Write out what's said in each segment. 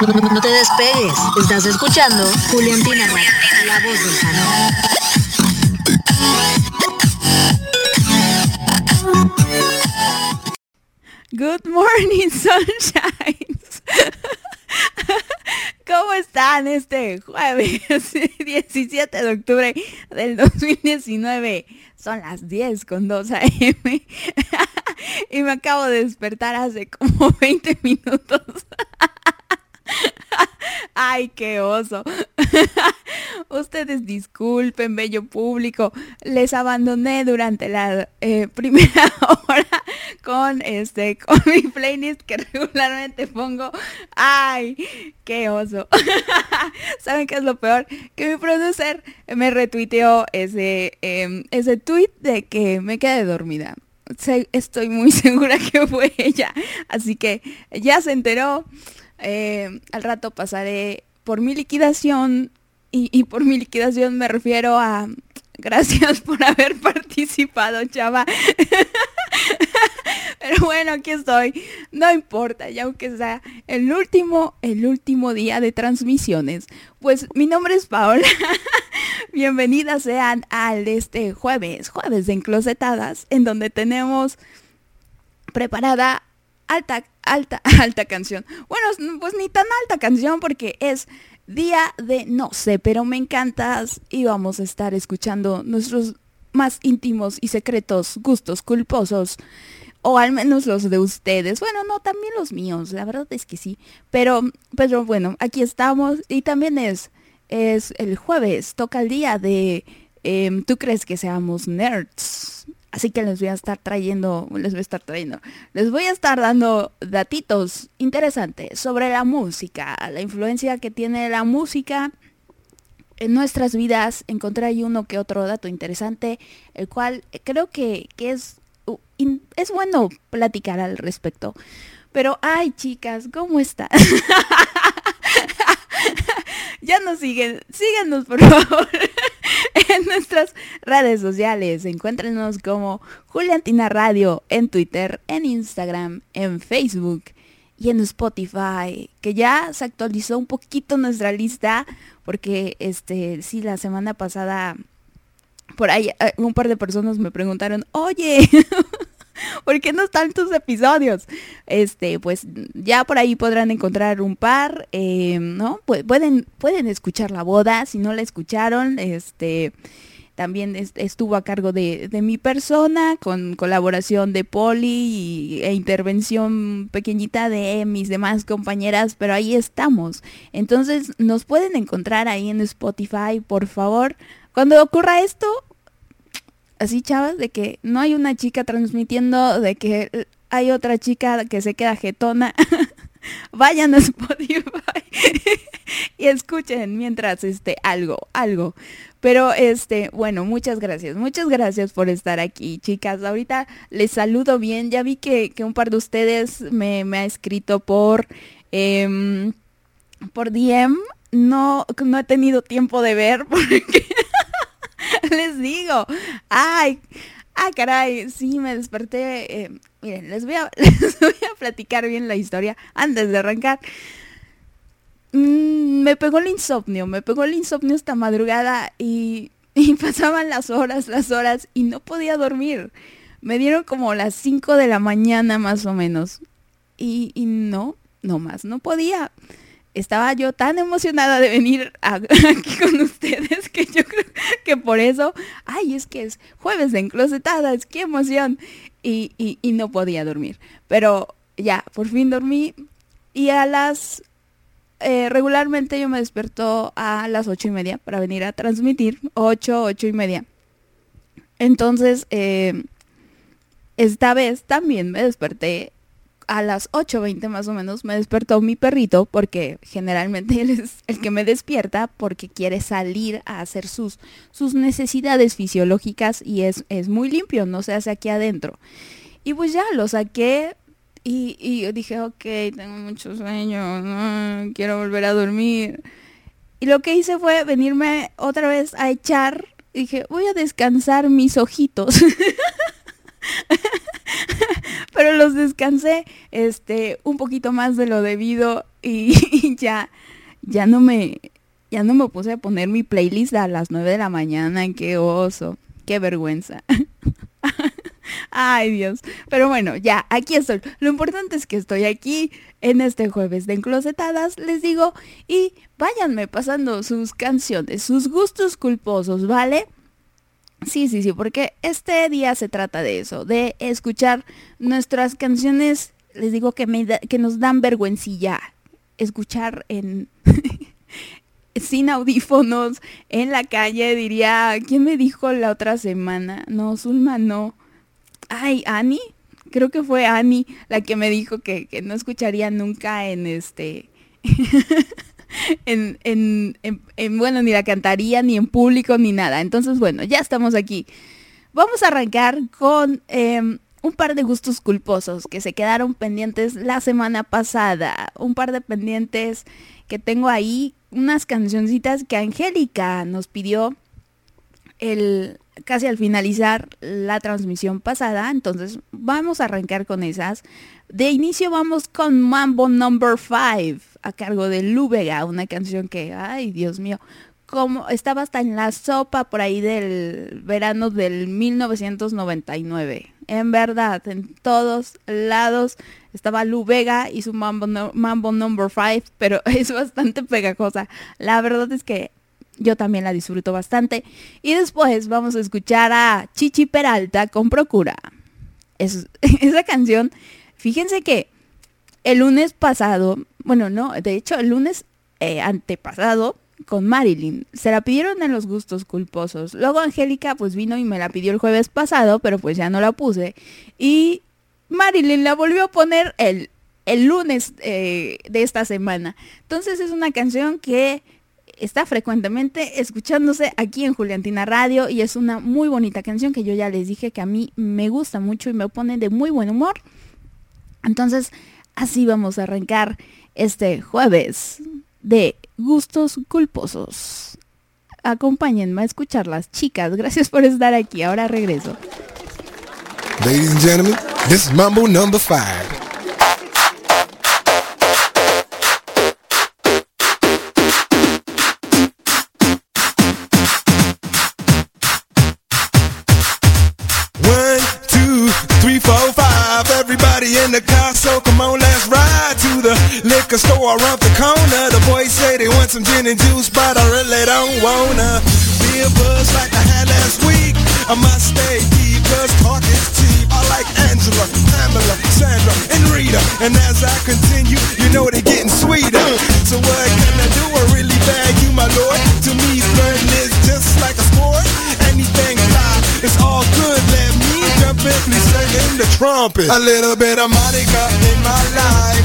No te despegues. Estás escuchando Juliantina, la voz del canal. Good morning, sunshines. ¿Cómo están este jueves 17 de octubre del 2019? Son las 10 con 2 a.m. y me acabo de despertar hace como 20 minutos. Ay, qué oso. Ustedes disculpen, bello público. Les abandoné durante la eh, primera hora con este con mi playlist que regularmente pongo. Ay, qué oso. ¿Saben qué es lo peor? Que mi producer me retuiteó ese, em, ese tweet de que me quedé dormida. estoy muy segura que fue ella. Así que ya se enteró. Eh, al rato pasaré por mi liquidación y, por mi liquidación me refiero a gracias por haber participado, chava. Pero bueno, aquí estoy. No importa, y aunque sea el último, el último día de transmisiones. Pues mi nombre es Paola. Bienvenidas sean al este jueves, jueves de enclosetadas, en donde tenemos preparada alta, alta, alta canción. Bueno, pues ni tan alta canción porque es día de no sé, pero me encantas y vamos a estar escuchando nuestros más íntimos y secretos gustos culposos. O al menos los de ustedes. Bueno, no, también los míos. La verdad es que sí. Pero, pero bueno, aquí estamos. Y también es, es el jueves. Toca el día de... Em, ¿Tú crees que seamos nerds? Así que les voy a estar trayendo, les voy a estar trayendo, les voy a estar dando datitos interesantes sobre la música, la influencia que tiene la música en nuestras vidas. Encontré ahí uno que otro dato interesante, el cual creo que, es, es bueno platicar al respecto. Pero, ay chicas, ¿cómo están? ya nos siguen, síganos por favor en nuestras redes sociales. Encuéntrenos como Juliantina Radio en Twitter, en Instagram, en Facebook y en Spotify, que ya se actualizó un poquito nuestra lista, porque este, sí, la semana pasada por ahí eh, un par de personas me preguntaron, oye, ¿Por qué no están tus episodios? Este, pues ya por ahí podrán encontrar un par, eh, ¿no? pueden, pueden escuchar la boda, si no la escucharon, este también estuvo a cargo de, mi persona, con colaboración de Poli e intervención pequeñita de mis demás compañeras, pero ahí estamos. Entonces nos pueden encontrar ahí en Spotify, por favor. Cuando ocurra esto, así, chavas, de que no hay una chica transmitiendo, de que hay otra chica que se queda jetona. Vayan a Spotify y escuchen mientras este algo, algo. Pero este, bueno, muchas gracias. Muchas gracias por estar aquí, chicas. Ahorita les saludo bien. Ya vi que, un par de ustedes me, ha escrito por em, por DM. No, no he tenido tiempo de ver porque les digo. Ay, ah, caray, sí, me desperté. Eh, miren, les voy, a, voy a platicar bien la historia antes de arrancar. Mm, me pegó el insomnio, me pegó el insomnio esta madrugada y, y pasaban las horas, las horas y no podía dormir. Me dieron como las 5 de la mañana más o menos. Y, y no, no más, no podía estaba yo tan emocionada de venir aquí con ustedes que yo creo que por eso, ay, es que es jueves de enclosetadas, qué emoción. Y, y, no podía dormir. Pero ya, por fin dormí. Y a las... Eh, regularmente yo me desperto a las ocho y media para venir a transmitir. Ocho, ocho y media. Entonces, eh, esta vez también me desperté a las 8.20 más o menos me despertó mi perrito porque generalmente él es el que me despierta porque quiere salir a hacer sus, sus necesidades fisiológicas y es, es muy limpio, no se hace aquí adentro. Y pues ya lo saqué y, y dije, ok, tengo mucho sueño, quiero volver a dormir. Y lo que hice fue venirme otra vez a echar. Dije, voy a descansar mis ojitos. pero los descansé este un poquito más de lo debido y, ya ya no me ya no me puse a poner mi playlist a las 9 de la mañana, qué oso, qué vergüenza. Ay Dios. Pero bueno, ya, aquí estoy. Lo importante es que estoy aquí en este jueves de enclosetadas, les digo, y váyanme pasando sus canciones, sus gustos culposos, ¿vale? Sí, sí, sí, porque este día se trata de eso, de escuchar nuestras canciones, les digo que, me que nos dan vergüencilla, escuchar en... sin audífonos en la calle, diría, ¿quién me dijo la otra semana? No, Zulma no. Ay, Ani, creo que fue Ani la que me dijo que, no escucharía nunca en este... en, en, en, bueno, ni la cantaría, ni en público, ni nada. Entonces, bueno, ya estamos aquí. Vamos a arrancar con em, un par de gustos culposos que se quedaron pendientes la semana pasada. Un par de pendientes que tengo ahí, unas cancioncitas que Angélica nos pidió el, casi al finalizar la transmisión pasada, entonces vamos a arrancar con esas. De inicio vamos con Mambo Number 5 a cargo de Lubega, una canción que, ay Dios mío, como estaba hasta en la sopa por ahí del verano del 1999. En verdad, en todos lados estaba Lu Vega y su Mambo, Mambo Number 5, pero es bastante pegajosa. La verdad es que yo también la disfruto bastante. Y después vamos a escuchar a Chichi Peralta con Procura. Es, esa canción, fíjense que el lunes pasado, bueno, no, de hecho el lunes eh, antepasado con Marilyn. Se la pidieron en los gustos culposos. Luego Angélica pues vino y me la pidió el jueves pasado, pero pues ya no la puse. Y Marilyn la volvió a poner el, el lunes eh, de esta semana. Entonces es una canción que está frecuentemente escuchándose aquí en Juliantina Radio y es una muy bonita canción que yo ya les dije que a mí me gusta mucho y me pone de muy buen humor. Entonces, Así vamos a arrancar este jueves de gustos culposos. Acompáñenme a escuchar las chicas. Gracias por estar aquí. Ahora regreso. Ladies and gentlemen, this is Mambo number 5. Liquor store around the corner. The boys say they want some gin and juice, but I really don't wanna be a buzz like I had last week. I must stay deep, cause talk is cheap. I like Angela, Pamela, Sandra, and Rita. And as I continue, you know they're getting sweeter. So what can I do? I really bag you, my lord. To me, flirting is just like a sport. Anything fly, it's all good. Let me simply singing the trumpet. A little bit of Monica in my life,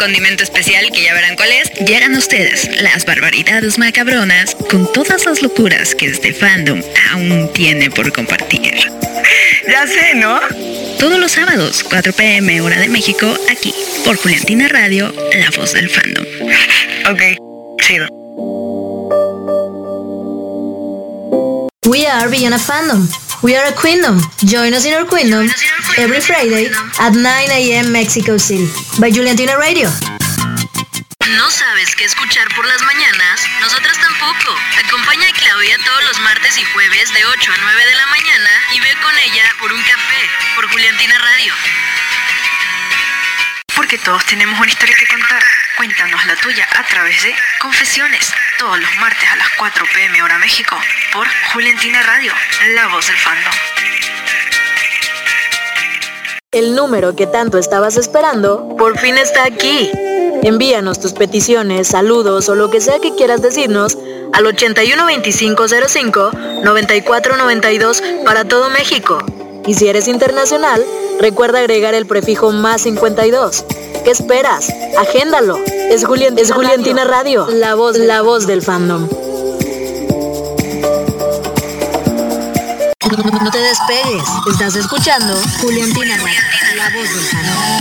condimento especial que ya verán cuál es. Llegan ustedes las barbaridades macabronas con todas las locuras que este fandom aún tiene por compartir. Ya sé, ¿no? Todos los sábados, 4 pm hora de México, aquí, por Juliantina Radio, la voz del fandom. Ok, chido. We are Beyond a Fandom. We are a Queendom. Join us in our Queendom every Friday at 9 a.m. Mexico City by Juliantina Radio. ¿No sabes qué escuchar por las mañanas? Nosotras tampoco. Acompaña a Claudia todos los martes y jueves de 8 a 9 de la mañana y ve con ella por un café por Juliantina Radio. Porque todos tenemos una historia que contar. Cuéntanos la tuya a través de Confesiones, todos los martes a las 4 pm hora México, por Juliantina Radio, la voz del fandom. El número que tanto estabas esperando por fin está aquí. Envíanos tus peticiones, saludos o lo que sea que quieras decirnos al 812505 9492 para todo México. Y si eres internacional, recuerda agregar el prefijo más 52. ¿Qué esperas? Agéndalo. Es, Julien, es Juliantina Radio, la voz, la voz del fandom. No te despegues. Estás escuchando Juliantina Radio, la voz del fandom.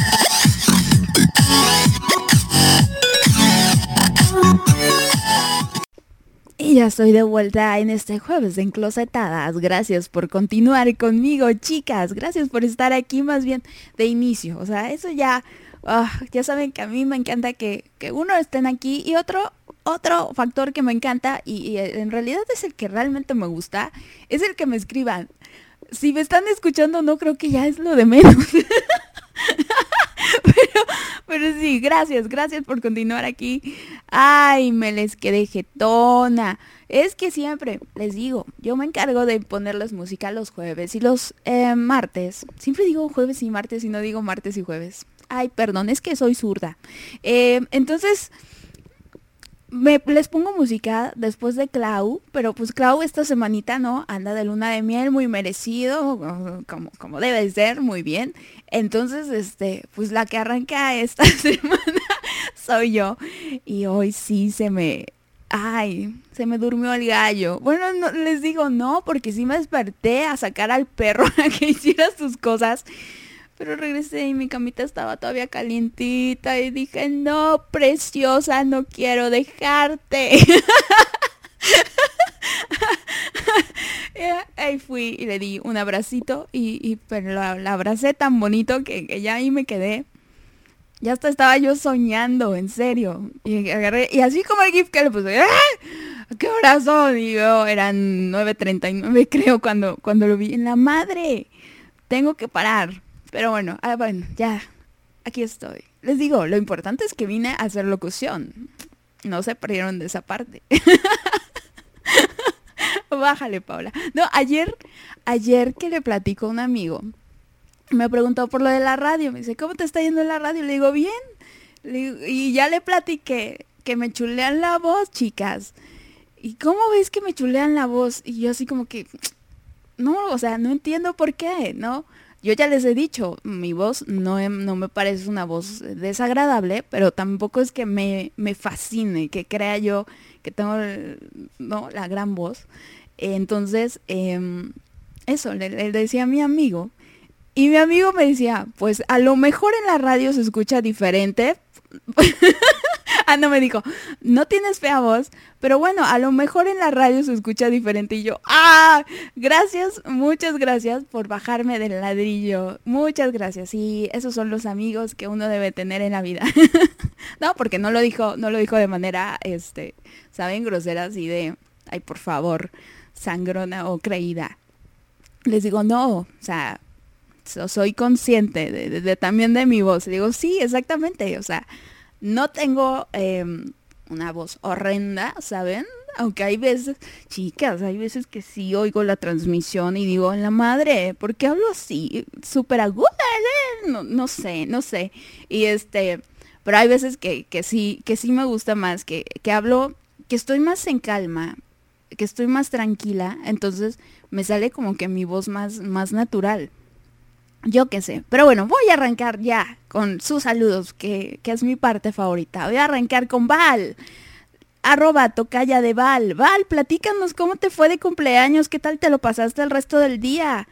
Y ya estoy de vuelta en este jueves de Enclosetadas. Gracias por continuar conmigo, chicas. Gracias por estar aquí más bien de inicio. O sea, eso ya, ah, ya saben que a mí me encanta que, que uno estén aquí y otro, otro factor que me encanta y, y en realidad es el que realmente me gusta, es el que me escriban. Si me están escuchando, no creo que ya es lo de menos. pero, pero sí, gracias, gracias por continuar aquí. Ay, me les quedé jetona. Es que siempre, les digo, yo me encargo de ponerles música los jueves y los eh, martes. Siempre digo jueves y martes y no digo martes y jueves. Ay, perdón, es que soy zurda. Eh, entonces, me, les pongo música después de Clau, pero pues Clau esta semanita, ¿no? Anda de luna de miel, muy merecido, como, como debe ser, muy bien. Entonces, este, pues la que arranca esta semana soy yo. Y hoy sí se me, ay, se me durmió el gallo. Bueno, no, les digo no, porque sí me desperté a sacar al perro a que hiciera sus cosas. Pero regresé y mi camita estaba todavía calientita y dije, no, preciosa, no quiero dejarte. ahí fui y le di un abracito y, pero la, la, abracé tan bonito que, que, ya ahí me quedé. Ya hasta estaba yo soñando, en serio. Y agarré, y así como el GIF que le puse, ¡Ah! ¡Qué horas son! Y yo, eran 9.39 creo cuando, cuando lo vi. En la madre, tengo que parar. Pero bueno, ah, bueno, ya, aquí estoy. Les digo, lo importante es que vine a hacer locución. No se perdieron de esa parte. Bájale, Paula. No, ayer, ayer que le platico a un amigo, me preguntó por lo de la radio. Me dice, ¿cómo te está yendo en la radio? Le digo, bien. Y ya le platiqué que me chulean la voz, chicas. ¿Y cómo ves que me chulean la voz? Y yo así como que, no, o sea, no entiendo por qué, ¿no? Yo ya les he dicho, mi voz no, no me parece una voz desagradable, pero tampoco es que me, me fascine, que crea yo que tengo ¿no? la gran voz. Entonces, eh, eso, le, le, decía a mi amigo. Y mi amigo me decía, pues a lo mejor en la radio se escucha diferente. ah, no me dijo, no tienes fea voz, pero bueno, a lo mejor en la radio se escucha diferente. Y yo, ah, gracias, muchas gracias por bajarme del ladrillo. Muchas gracias. Y esos son los amigos que uno debe tener en la vida. no, porque no lo dijo, no lo dijo de manera, este, saben, grosera así de, ay, por favor, sangrona o creída. Les digo, no, o sea, soy consciente de, también de mi voz. Digo, sí, exactamente. O sea, no tengo eh, una voz horrenda, ¿saben? Aunque hay veces, chicas, hay veces que sí oigo la transmisión y digo, la madre, ¿por qué hablo así? Súper aguda, ¿eh? no, no sé, no sé. Y este, pero hay veces que, que sí, que sí me gusta más, que, que hablo, que estoy más en calma, que estoy más tranquila, entonces me sale como que mi voz más, más natural. Yo qué sé. Pero bueno, voy a arrancar ya con sus saludos, que, que es mi parte favorita. Voy a arrancar con Val arroba tocaya de Val. Val, platícanos cómo te fue de cumpleaños, qué tal te lo pasaste el resto del día.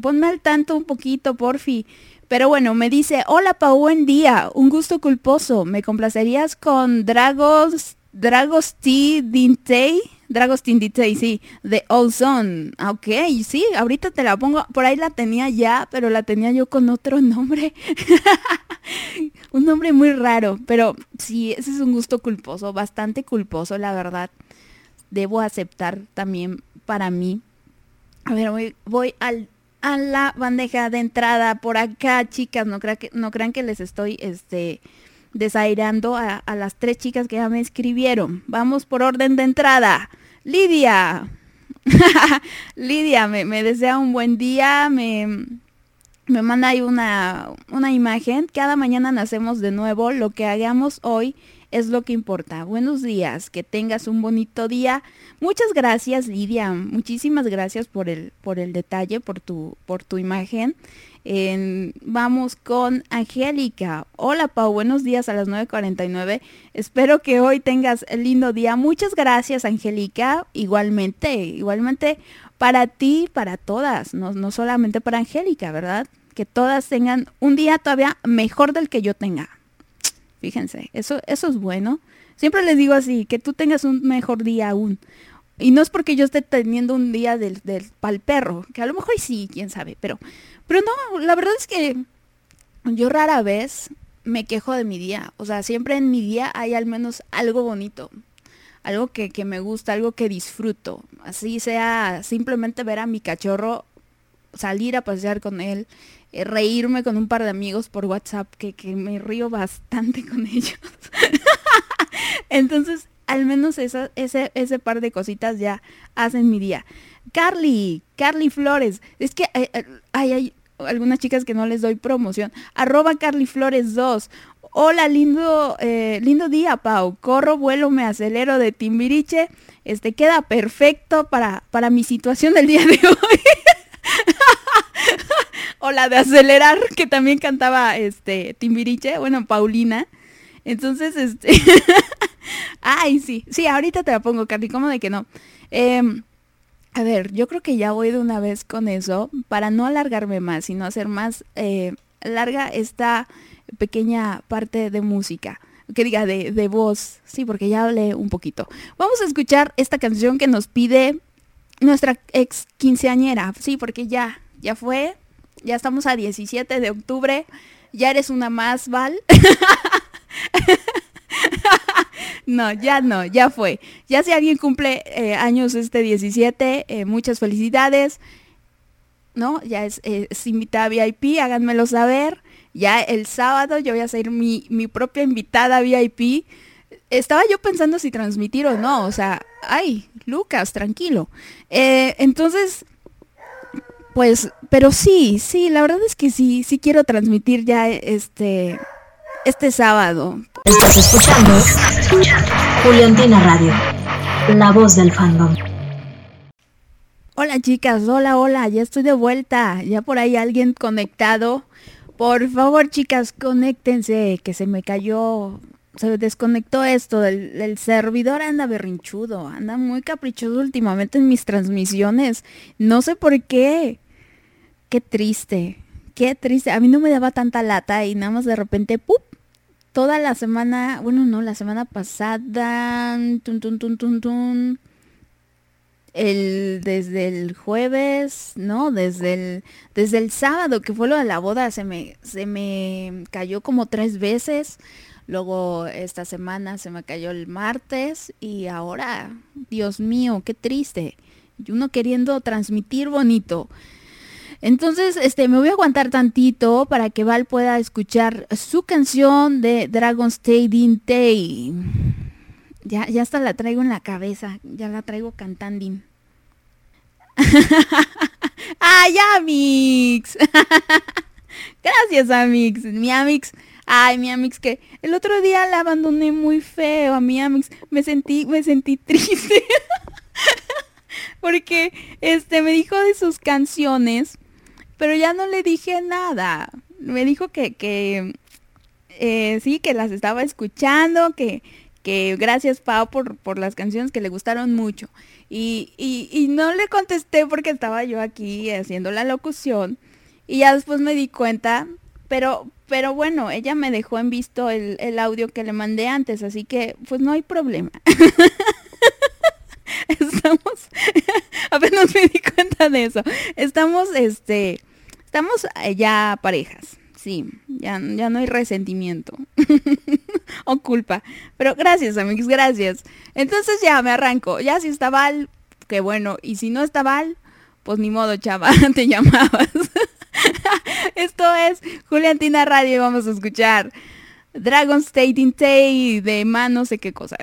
Ponme al tanto un poquito, porfi. Pero bueno, me dice, hola Pau, buen día, un gusto culposo. ¿Me complacerías con Dragos, Dragos T. Dintei? Dragos Dintei, sí, de Ozone. Ok, sí, ahorita te la pongo, por ahí la tenía ya, pero la tenía yo con otro nombre. un nombre muy raro, pero sí, ese es un gusto culposo, bastante culposo, la verdad. Debo aceptar también para mí. A ver, voy, al a la bandeja de entrada por acá, chicas. No, crean que, no crean que les estoy este, desairando a, las tres chicas que ya me escribieron. Vamos por orden de entrada. Lidia. Lidia me, desea un buen día. Me, me manda ahí una, una imagen. Cada mañana nacemos de nuevo. Lo que hagamos hoy es lo que importa. Buenos días, que tengas un bonito día. Muchas gracias Lidia, muchísimas gracias por el, por el detalle, por tu, por tu imagen. vamos con Angélica. Hola Pau, buenos días a las 9.49. Espero que hoy tengas el lindo día. Muchas gracias Angélica. Igualmente, igualmente para ti, para todas, no, no solamente para Angélica, ¿verdad? Que todas tengan un día todavía mejor del que yo tenga. Fíjense, eso, eso es bueno. Siempre les digo así, que tú tengas un mejor día aún. Y no es porque yo esté teniendo un día del, del pal perro, que a lo mejor sí, quién sabe, pero, pero no, la verdad es que yo rara vez me quejo de mi día. O sea, siempre en mi día hay al menos algo bonito, algo que, que me gusta, algo que disfruto. Así sea simplemente ver a mi cachorro salir a pasear con él, eh, reírme con un par de amigos por WhatsApp, que, que me río bastante con ellos. Entonces, al menos ese, ese par de cositas ya hacen mi día. Carly, Carly Flores, es que hay, hay, algunas chicas que no les doy promoción. Arroba Carly Flores 2. Hola, lindo, eh, lindo día, Pau. Corro, vuelo, me acelero de Timbiriche. Este queda perfecto para, para mi situación del día de hoy. o la de acelerar, que también cantaba este Timbiriche, bueno, Paulina. Entonces, este. Ay, sí. Sí, ahorita te la pongo, Carly, ¿cómo de que no? Em, a ver, yo creo que ya voy de una vez con eso, para no alargarme más, sino hacer más eh, larga esta pequeña parte de música. Que diga de, de voz, sí, porque ya hablé un poquito. Vamos a escuchar esta canción que nos pide nuestra ex quinceañera, sí, porque ya, ya fue, ya estamos a 17 de octubre. Ya eres una más, Val. no, ya no, ya fue. Ya si alguien cumple eh, años este 17, eh, muchas felicidades. ¿No? Ya es, invitada VIP, háganmelo saber. Ya el sábado yo voy a ser mi, mi propia invitada VIP. Estaba yo pensando si transmitir o no. O sea, ay, Lucas, tranquilo. Eh, entonces, pues, pero sí, sí, la verdad es que sí, sí quiero transmitir ya este, este sábado. Estás escuchando, Estás escuchando Juliantina Radio, la voz del fandom. Hola chicas, hola, hola, ya estoy de vuelta, ya por ahí alguien conectado. Por favor chicas, conéctense, que se me cayó, se desconectó esto, el, servidor anda berrinchudo, anda muy caprichoso últimamente en mis transmisiones. No sé por qué. Qué triste, qué triste. A mí no me daba tanta lata y nada más de repente, ¡pup! Toda la semana, bueno, no, la semana pasada, tun, tun, tun, tun, tun, el, desde el jueves, no, desde el, desde el sábado que fue lo de la boda, se me, se me cayó como tres veces. Luego esta semana se me cayó el martes y ahora, Dios mío, qué triste. Y uno queriendo transmitir bonito. Entonces, este, me voy a aguantar tantito para que Val pueda escuchar su canción de Dragon's Stadium Day. Ya, ya hasta la traigo en la cabeza, ya la traigo cantando. ¡Ay, Amix! Gracias, Amix. Mi Amix. Ay, mi Amix, que el otro día la abandoné muy feo a mi Amix. Me sentí, me sentí triste. Porque este me dijo de sus canciones pero ya no le dije nada. Me dijo que, que eh, sí, que las estaba escuchando, que, que gracias Pau por, por las canciones que le gustaron mucho. Y, y, y no le contesté porque estaba yo aquí haciendo la locución. Y ya después me di cuenta, pero, pero bueno, ella me dejó en visto el, el audio que le mandé antes, así que pues no hay problema. Estamos, apenas me di cuenta de eso. Estamos, este, estamos ya parejas. Sí, ya, ya no hay resentimiento o culpa. Pero gracias, amigos, gracias. Entonces ya me arranco. Ya si está Val, qué bueno. Y si no está Val, pues ni modo, chava, te llamabas. Esto es Juliantina Radio y vamos a escuchar Dragon State in Tay de man no sé qué cosa.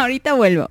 Ahorita vuelvo.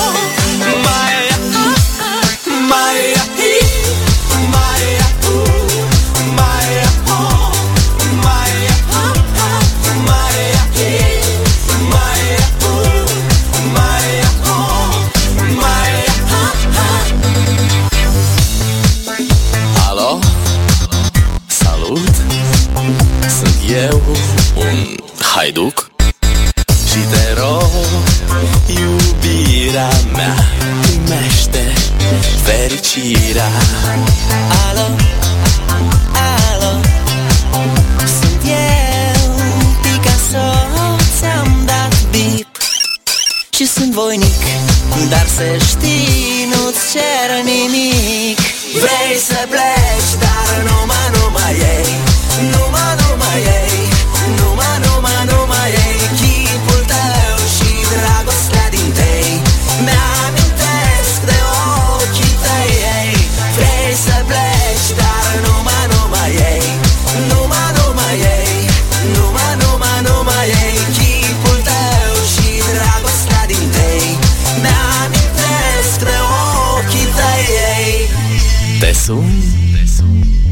eu, un haiduc Și te rog, iubirea mea Primește fericirea Alo? Alo? Sunt eu, Picasso Ți-am dat bip și sunt voinic Dar să știi, nu-ți cer nimic Vrei să pleci, dar numai, numai ei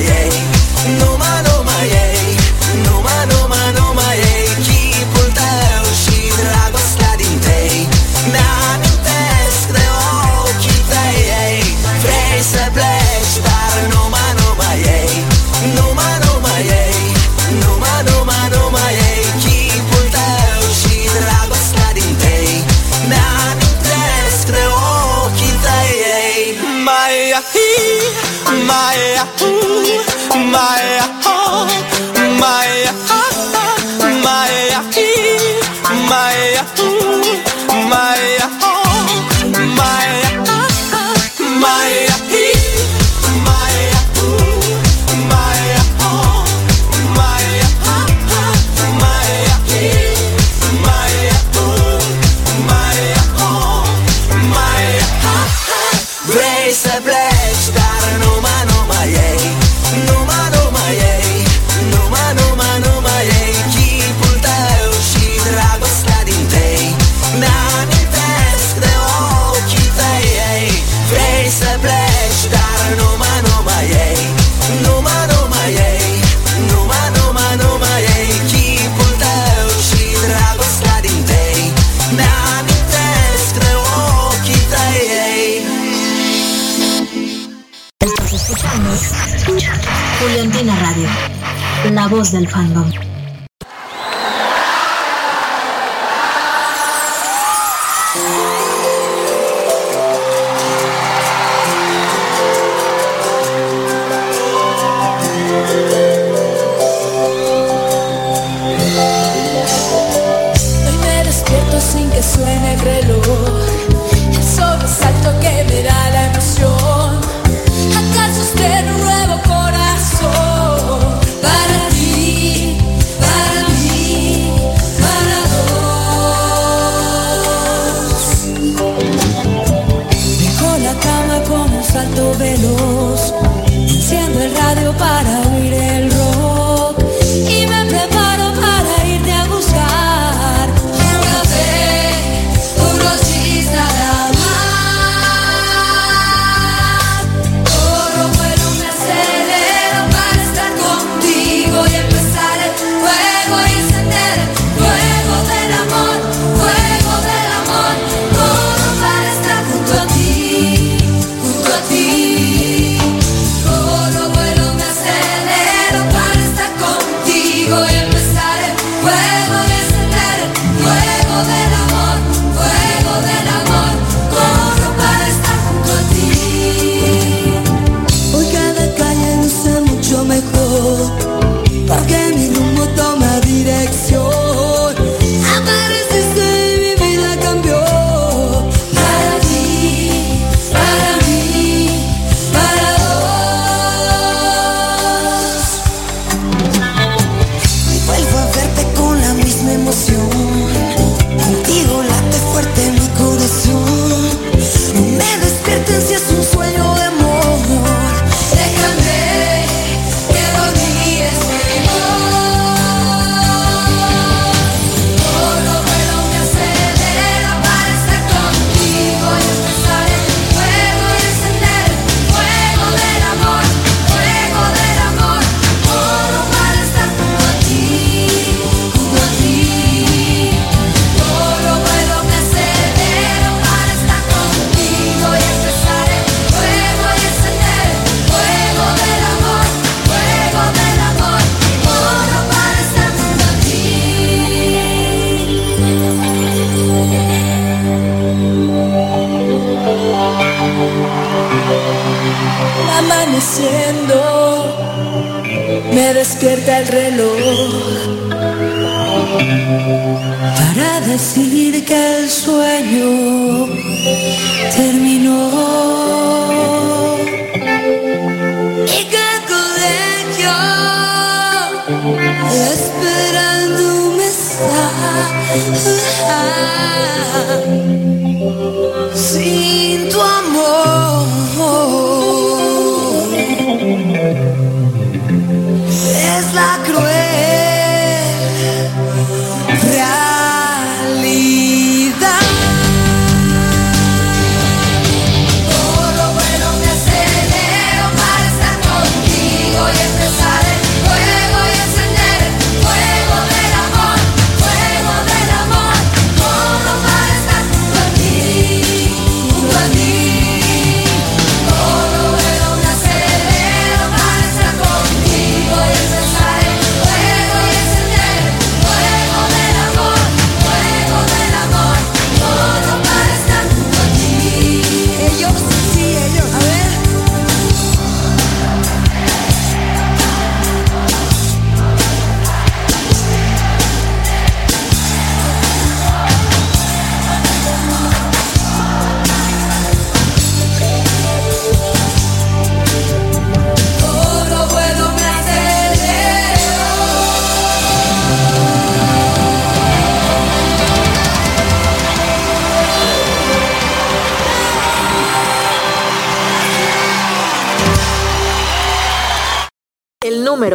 mai ei. Ei. Numai, numai, numai ei. Chipul tău și dragostea din tei. Mi-amintesc de ochii tăi ei. Vrei dar numai, numai ei. Numai, numai ei. Numai, numai, numai și dragostea din tei. Mi-amintesc de ochii tăi Mai, mai, mai, mai, mai, mai, mai, my voz del fandom. amaneciendo, me despierta el reloj para decir que el sueño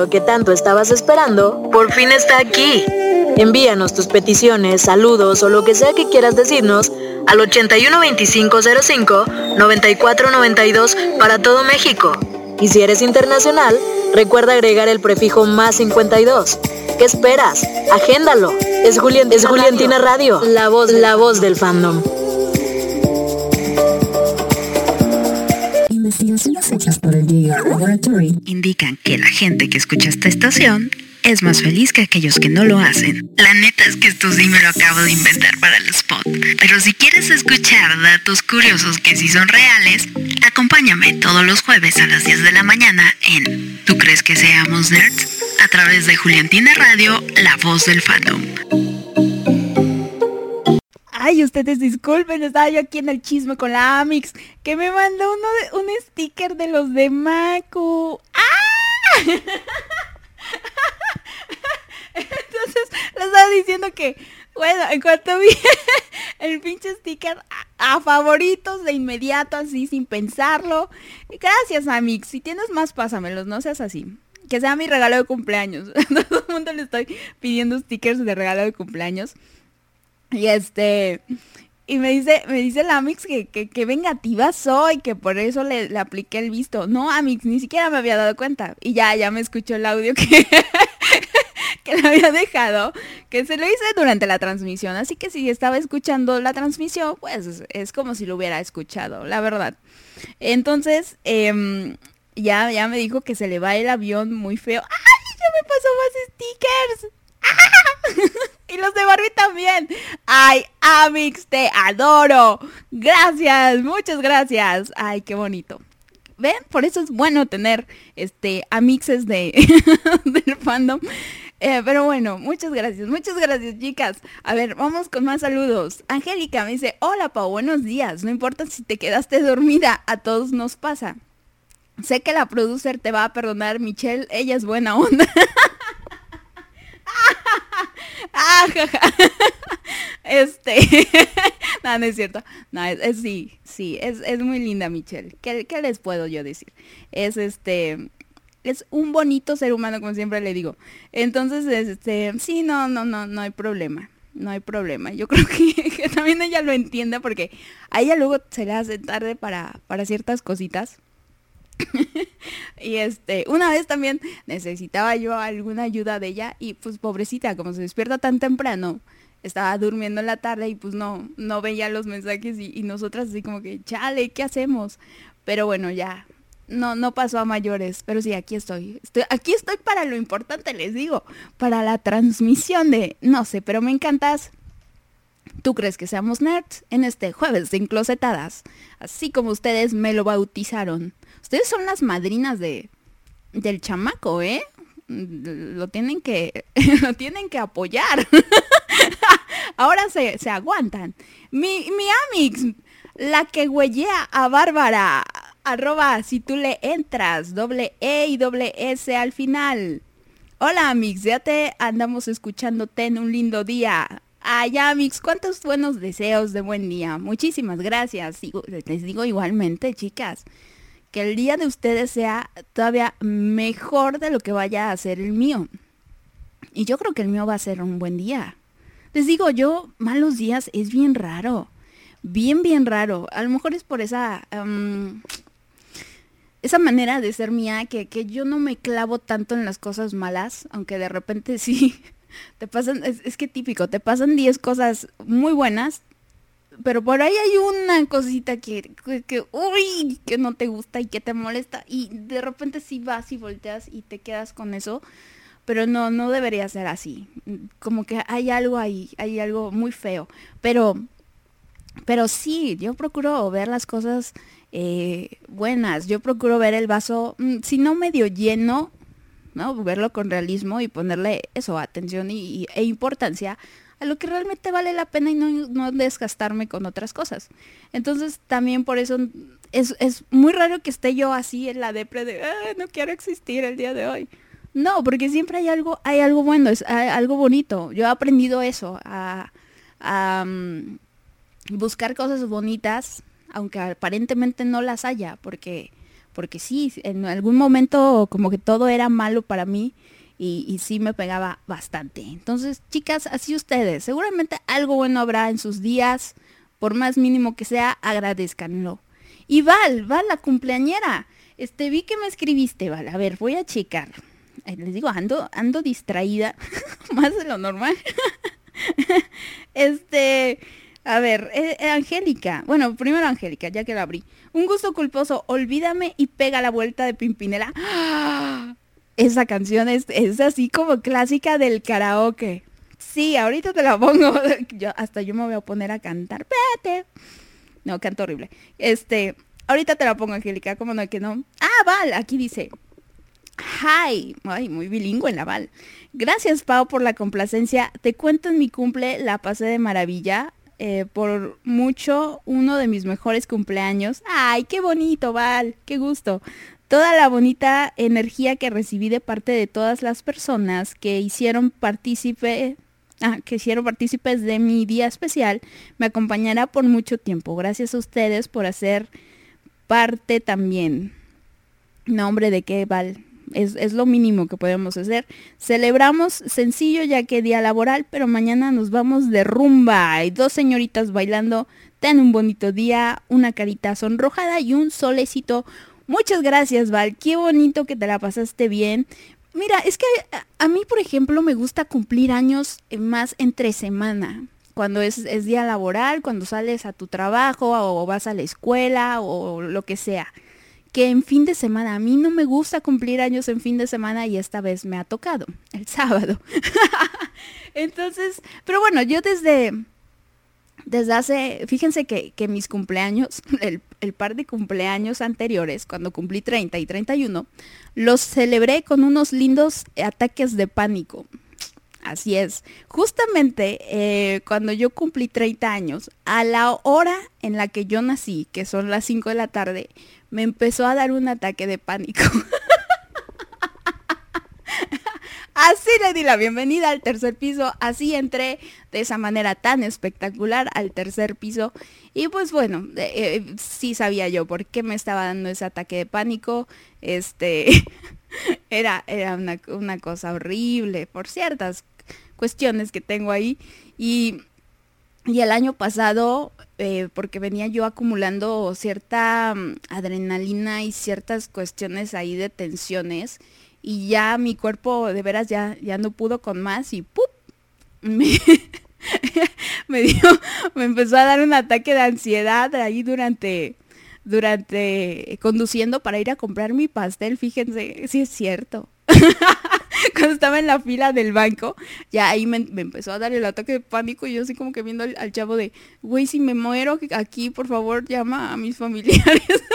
que tanto estabas esperando, por fin está aquí. Envíanos tus peticiones, saludos o lo que sea que quieras decirnos al 812505-9492 para todo México. Y si eres internacional, recuerda agregar el prefijo más 52. ¿Qué esperas? Agéndalo. Es, Julián, es Juliantina Radio, la voz, la voz del fandom. Indican que la gente que escucha esta estación es más feliz que aquellos que no lo hacen. La neta es que esto sí me lo acabo de inventar para el spot. Pero si quieres escuchar datos curiosos que sí son reales, acompáñame todos los jueves a las 10 de la mañana en ¿Tú crees que seamos nerds? A través de Juliantina Radio, La Voz del Fandom. Ay, ustedes disculpen, estaba yo aquí en el chisme con la Amix, que me mandó uno de, un sticker de los de Macu. ¡Ah! Entonces, le estaba diciendo que, bueno, en cuanto vi el pinche sticker a, favoritos de inmediato, así sin pensarlo. Gracias, Amix. Si tienes más, pásamelos, no seas así. Que sea mi regalo de cumpleaños. A todo el mundo le estoy pidiendo stickers de regalo de cumpleaños. Y este. Y me dice, me dice la Amix que, que, que vengativa soy, que por eso le, le apliqué el visto. No, Amix, ni siquiera me había dado cuenta. Y ya, ya me escuchó el audio que, que le había dejado, que se lo hice durante la transmisión. Así que si estaba escuchando la transmisión, pues es, como si lo hubiera escuchado, la verdad. Entonces, em, ya, ya me dijo que se le va el avión muy feo. ¡Ay! Ya me pasó más stickers. Y los de Barbie también. Ay, Amix, te adoro. Gracias, muchas gracias. Ay, qué bonito. ¿Ven? Por eso es bueno tener este amixes de del fandom. Eh, pero bueno, muchas gracias, muchas gracias chicas. A ver, vamos con más saludos. Angélica me dice, hola Pau, buenos días. No importa si te quedaste dormida, a todos nos pasa. Sé que la producer te va a perdonar, Michelle, ella es buena onda. Ah. Este, no, no es cierto. No, es, sí, sí, es, es muy linda Michelle. ¿Qué, qué les puedo yo decir? Es este, es un bonito ser humano, como siempre le digo. Entonces, este, sí, no, no, no, no hay problema. No hay problema. Yo creo que, que también ella lo entiende porque a ella luego se le hace tarde para, para ciertas cositas. y este, una vez también necesitaba yo alguna ayuda de ella y pues pobrecita, como se despierta tan temprano, estaba durmiendo en la tarde y pues no, no veía los mensajes y, nosotras así como que, chale, ¿qué hacemos? Pero bueno, ya, no, no pasó a mayores, pero sí, aquí estoy. estoy. Aquí estoy para lo importante, les digo, para la transmisión de, no sé, pero me encantas. ¿Tú crees que seamos nerds? En este jueves de enclosetadas, así como ustedes me lo bautizaron. Ustedes son las madrinas de del chamaco, ¿eh? Lo tienen que lo tienen que apoyar. Ahora se, se aguantan. Mi, mi Amix, la que huellea a Bárbara, arroba si tú le entras, doble E y doble S al final. Hola Amix, ya te andamos escuchándote en un lindo día. Ay, Amix, cuántos buenos deseos de buen día. Muchísimas gracias. Les digo igualmente, chicas, que el día de ustedes sea todavía mejor de lo que vaya a ser el mío. Y yo creo que el mío va a ser un buen día. Les digo, yo, malos días es bien raro. Bien, bien raro. A lo mejor es por esa... esa manera de ser mía, que, que yo no me clavo tanto en las cosas malas, aunque de repente sí, te pasan, es, es que típico, te pasan 10 cosas muy buenas, pero por ahí hay una cosita que, que, uy, que no te gusta y que te molesta, y de repente sí vas y volteas y te quedas con eso, pero no, no debería ser así, como que hay algo ahí, hay algo muy feo, pero pero sí, yo procuro ver las cosas eh, buenas. Yo procuro ver el vaso, mm, si no medio lleno, ¿no? Verlo con realismo y ponerle eso, atención y- e importancia a lo que realmente vale la pena y no, no desgastarme con otras cosas. Entonces también por eso es, es muy raro que esté yo así en la depre de "Ah, no quiero existir el día de hoy. No, porque siempre hay algo, hay algo bueno, es hay algo bonito. Yo he aprendido eso, a, mm, buscar cosas bonitas, aunque aparentemente no las haya, porque, porque sí, en algún momento como que todo era malo para mí y, sí me pegaba bastante. Entonces, chicas, así ustedes, seguramente algo bueno habrá en sus días, por más mínimo que sea, agradezcanlo. Y Val, Val, la cumpleañera, este, vi que me escribiste, Val, a ver, voy a checar. Eh, Les digo, ando, ando distraída, más de lo normal. este, a ver, eh, eh, Angélica. Bueno, primero Angélica, ya que la abrí. Un gusto culposo, olvídame y pega la vuelta de Pimpinela. ¡Ah! Esa canción es, es así como clásica del karaoke. Sí, ahorita te la pongo. Yo, hasta yo me voy a poner a cantar. Vete. No, canto horrible. Este, ahorita te la pongo, Angélica, ¿cómo no que no? Ah, Val, aquí dice. Hi, ay, muy bilingüe la Val. Gracias, Pau, por la complacencia. Te cuento en mi cumple, la pasé de maravilla. eh, por mucho, uno de mis mejores cumpleaños. Ay, qué bonito, Val, qué gusto. Toda la bonita energía que recibí de parte de todas las personas que hicieron partícipe ah, que hicieron partícipes de mi día especial, me acompañará por mucho tiempo. Gracias a ustedes por hacer parte también. No, hombre, ¿de qué, Val? Es, es lo mínimo que podemos hacer. Celebramos sencillo ya que día laboral, pero mañana nos vamos de rumba. Hay dos señoritas bailando. Ten un bonito día, una carita sonrojada y un solecito. Muchas gracias, Val. Qué bonito que te la pasaste bien. Mira, es que a, mí, por ejemplo, me gusta cumplir años eh, más entre semana. Cuando es, es día laboral, cuando sales a tu trabajo o vas a la escuela o lo que sea. Que en fin de semana, a mí no me gusta cumplir años en fin de semana y esta vez me ha tocado, el sábado. Entonces, pero bueno, yo desde, desde hace, fíjense que, que mis cumpleaños, el, el, par de cumpleaños anteriores, cuando cumplí 30 y 31, los celebré con unos lindos ataques de pánico. Así es. Justamente eh, cuando yo cumplí 30 años, a la hora en la que yo nací, que son las 5 de la tarde, me empezó a dar un ataque de pánico. Así le di la bienvenida al tercer piso, así entré de esa manera tan espectacular al tercer piso. Y pues bueno, eh, eh, sí sabía yo por qué me estaba dando ese ataque de pánico. Este era, era una, una cosa horrible por ciertas cuestiones que tengo ahí. Y, y el año pasado, eh, porque venía yo acumulando cierta um, adrenalina y ciertas cuestiones ahí de tensiones, y ya mi cuerpo de veras ya, ya no pudo con más y ¡pup! Me, me dio, me empezó a dar un ataque de ansiedad ahí durante, durante conduciendo para ir a comprar mi pastel, fíjense, sí es cierto. Cuando estaba en la fila del banco, ya ahí me, me, empezó a dar el ataque de pánico y yo así como que viendo al, al chavo de, güey, si me muero aquí, por favor, llama a mis familiares.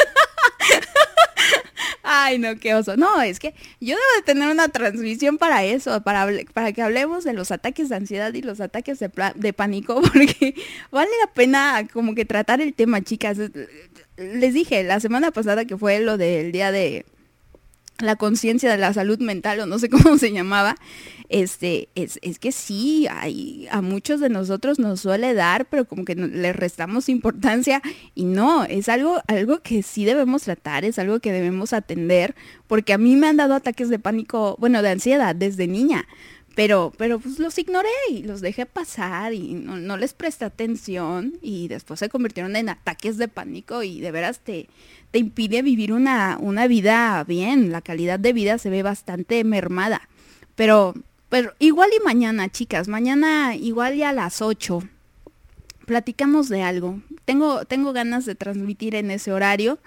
Ay, no, qué oso. No, es que yo debo de tener una transmisión para eso, para, para que hablemos de los ataques de ansiedad y los ataques de, de pánico, porque vale la pena como que tratar el tema, chicas. Les dije la semana pasada que fue lo del día de la conciencia de la salud mental o no sé cómo se llamaba, este, es, es, que sí, hay, a muchos de nosotros nos suele dar, pero como que le restamos importancia y no, es algo, algo que sí debemos tratar, es algo que debemos atender, porque a mí me han dado ataques de pánico, bueno, de ansiedad desde niña. Pero, pero pues los ignoré y los dejé pasar y no, no les presté atención y después se convirtieron en ataques de pánico y de veras te, te impide vivir una, una vida bien, la calidad de vida se ve bastante mermada. Pero, pero igual y mañana, chicas, mañana igual y a las 8 platicamos de algo. Tengo, tengo ganas de transmitir en ese horario.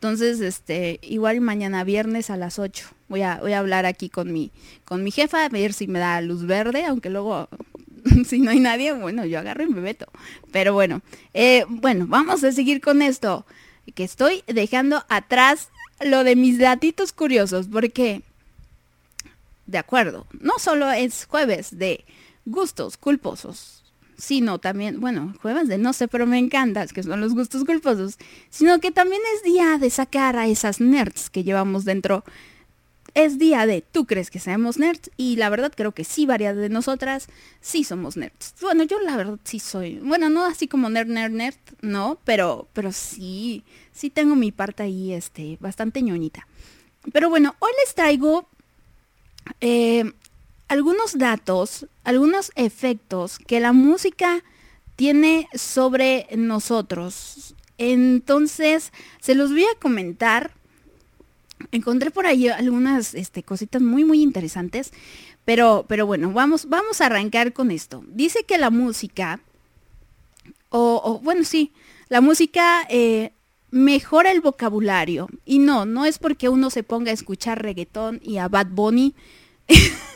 Entonces, este, igual mañana viernes a las 8 voy a, voy a hablar aquí con mi, con mi jefa, a ver si me da luz verde, aunque luego si no hay nadie, bueno, yo agarro y me meto. Pero bueno, eh, bueno, vamos a seguir con esto que estoy dejando atrás lo de mis datitos curiosos, porque, de acuerdo, no solo es jueves de gustos culposos, sino también, bueno, jueves de no sé, pero me encanta, que son los gustos culposos, sino que también es día de sacar a esas nerds que llevamos dentro. Es día de tú crees que seamos nerds y la verdad creo que sí, varias de nosotras sí somos nerds. Bueno, yo la verdad sí soy, bueno, no así como nerd, nerd, nerd, no, pero, pero sí, sí tengo mi parte ahí, este, bastante ñoñita. Pero bueno, hoy les traigo eh, algunos datos, algunos efectos que la música tiene sobre nosotros. Entonces, se los voy a comentar. Encontré por ahí algunas este, cositas muy, muy interesantes. Pero, pero bueno, vamos, vamos a arrancar con esto. Dice que la música, o, bueno, sí, la música eh, mejora el vocabulario. Y no, no es porque uno se ponga a escuchar reggaetón y a Bad Bunny.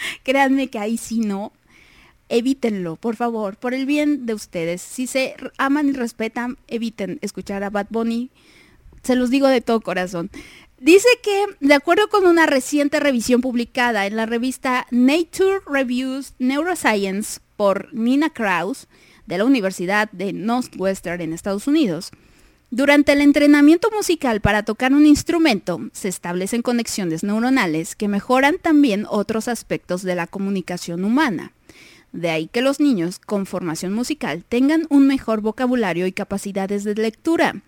Créanme que ahí sí no. Evítenlo, por favor, por el bien de ustedes. Si se aman y respetan, eviten escuchar a Bad Bunny. Se los digo de todo corazón. Dice que, de acuerdo con una reciente revisión publicada en la revista Nature Reviews Neuroscience por Nina Kraus, de la Universidad de Northwestern en Estados Unidos, durante el entrenamiento musical para tocar un instrumento, se establecen conexiones neuronales que mejoran también otros aspectos de la comunicación humana. De ahí que los niños con formación musical tengan un mejor vocabulario y capacidades de lectura.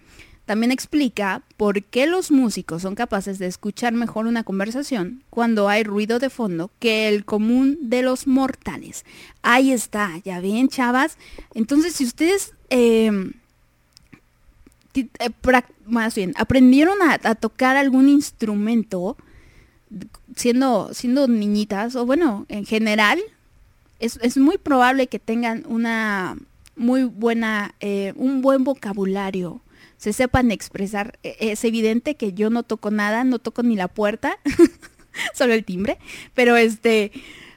También explica por qué los músicos son capaces de escuchar mejor una conversación cuando hay ruido de fondo que el común de los mortales. Ahí está, ya ven, chavas. Entonces, si ustedes eh, más bien aprendieron a, a tocar algún instrumento siendo, siendo niñitas, o bueno, en general, es, es muy probable que tengan una muy buena, eh, un buen vocabulario, se sepan expresar. E- Es evidente que yo no toco nada, no toco ni la puerta, solo el timbre, pero este,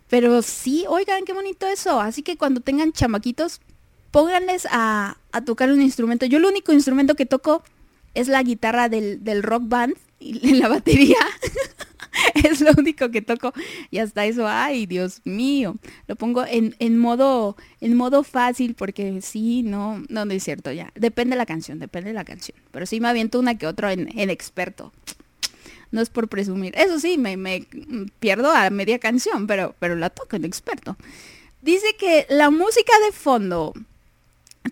pero sí, oigan, qué bonito eso. Así que cuando tengan chamaquitos, pónganles a, tocar un instrumento. Yo el único instrumento que toco es la guitarra del, rock band y la batería. es lo único que toco y hasta eso, ay Dios mío, lo pongo en, en modo en modo fácil porque sí, no, no, no es cierto ya, depende de la canción, depende de la canción, pero sí me aviento una que otra en, en experto, no es por presumir, eso sí, me, me pierdo a media canción, pero, pero la toco en experto. Dice que la música de fondo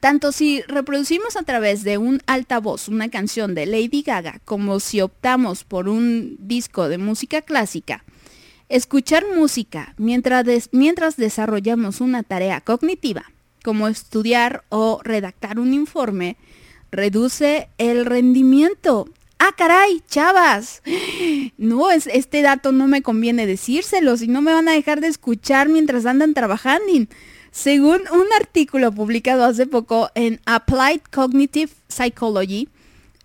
tanto si reproducimos a través de un altavoz una canción de Lady Gaga como si optamos por un disco de música clásica, escuchar música mientras, mientras desarrollamos una tarea cognitiva, como estudiar o redactar un informe, reduce el rendimiento. Ah, caray, chavas. No, es, este dato no me conviene decírselo, si no me van a dejar de escuchar mientras andan trabajando. Según un artículo publicado hace poco en Applied Cognitive Psychology,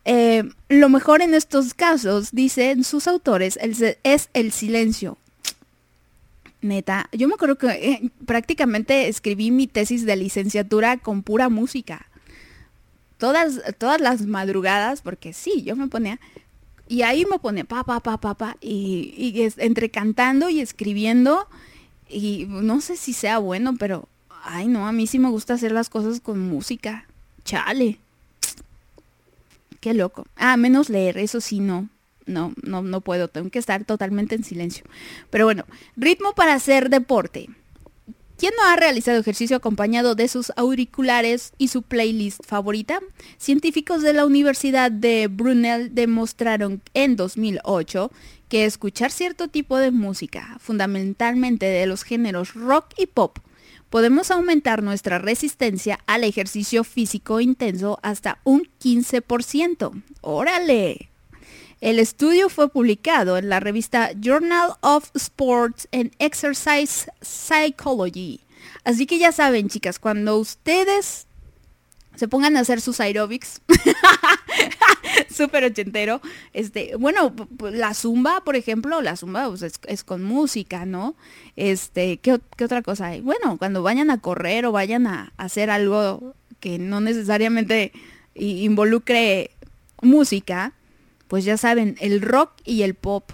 eh, lo mejor en estos casos, dicen sus autores, es el silencio. Neta, yo me acuerdo que eh, prácticamente escribí mi tesis de licenciatura con pura música. Todas, todas las madrugadas, porque sí, yo me ponía, y ahí me ponía pa, pa, pa, pa, pa, y, entre cantando y escribiendo, y no sé si sea bueno, pero, ay no, a mí sí me gusta hacer las cosas con música. Chale. Qué loco. Ah, menos leer, eso sí no. No, no, no puedo, tengo que estar totalmente en silencio. Pero bueno, ritmo para hacer deporte. ¿Quién no ha realizado ejercicio acompañado de sus auriculares y su playlist favorita? Científicos de la Universidad de Brunel demostraron en 2008 que escuchar cierto tipo de música, fundamentalmente de los géneros rock y pop, podemos aumentar nuestra resistencia al ejercicio físico intenso hasta un 15%. ¡Órale! El estudio fue publicado en la revista Journal of Sports and Exercise Psychology. Así que ya saben, chicas, cuando ustedes se pongan a hacer sus aerobics, súper ochentero, este, bueno, la zumba, por ejemplo, la zumba pues, es, es con música, ¿no? Este, ¿qué, qué otra cosa hay? Bueno, cuando vayan a correr o vayan a hacer algo que no necesariamente involucre música, pues ya saben, el rock y el pop.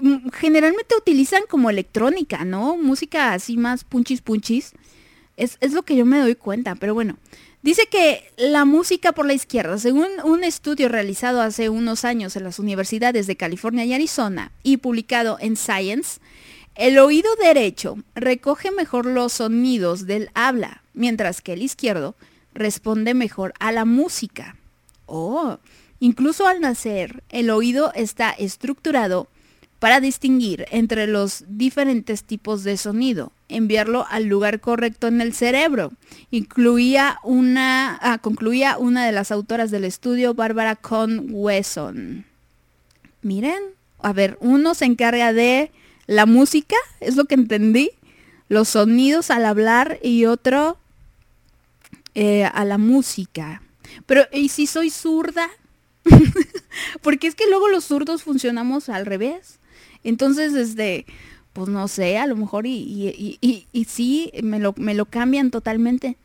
Mm, Generalmente utilizan como electrónica, ¿no? Música así más punchis punchis. Es, es lo que yo me doy cuenta, pero bueno. Dice que la música por la izquierda, según un estudio realizado hace unos años en las universidades de California y Arizona y publicado en Science, el oído derecho recoge mejor los sonidos del habla, mientras que el izquierdo responde mejor a la música. Oh, incluso al nacer, el oído está estructurado para distinguir entre los diferentes tipos de sonido, enviarlo al lugar correcto en el cerebro. Incluía una, ah, concluía una de las autoras del estudio, Bárbara Conwesson. Miren, a ver, uno se encarga de la música, es lo que entendí, los sonidos al hablar y otro eh, a la música. Pero, ¿y si soy zurda? Porque es que luego los zurdos funcionamos al revés. Entonces, este, pues no sé, a lo mejor y, y, y- y- sí, me lo, me lo cambian totalmente.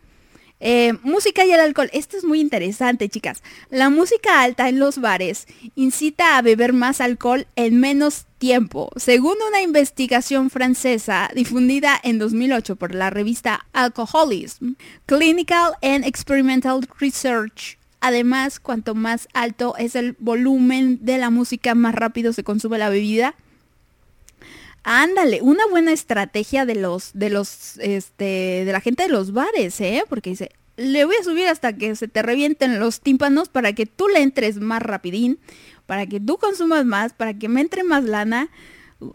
Eh, música y el alcohol. Esto es muy interesante, chicas. La música alta en los bares incita a beber más alcohol en menos tiempo. Según una investigación francesa difundida en 2008 por la revista Alcoholism, Clinical and Experimental Research. Además, cuanto más alto es el volumen de la música, más rápido se consume la bebida. Ándale, una buena estrategia de los, de los, este, de la gente de los bares, ¿eh? Porque dice, le voy a subir hasta que se te revienten los tímpanos para que tú le entres más rapidín, para que tú consumas más, para que me entre más lana.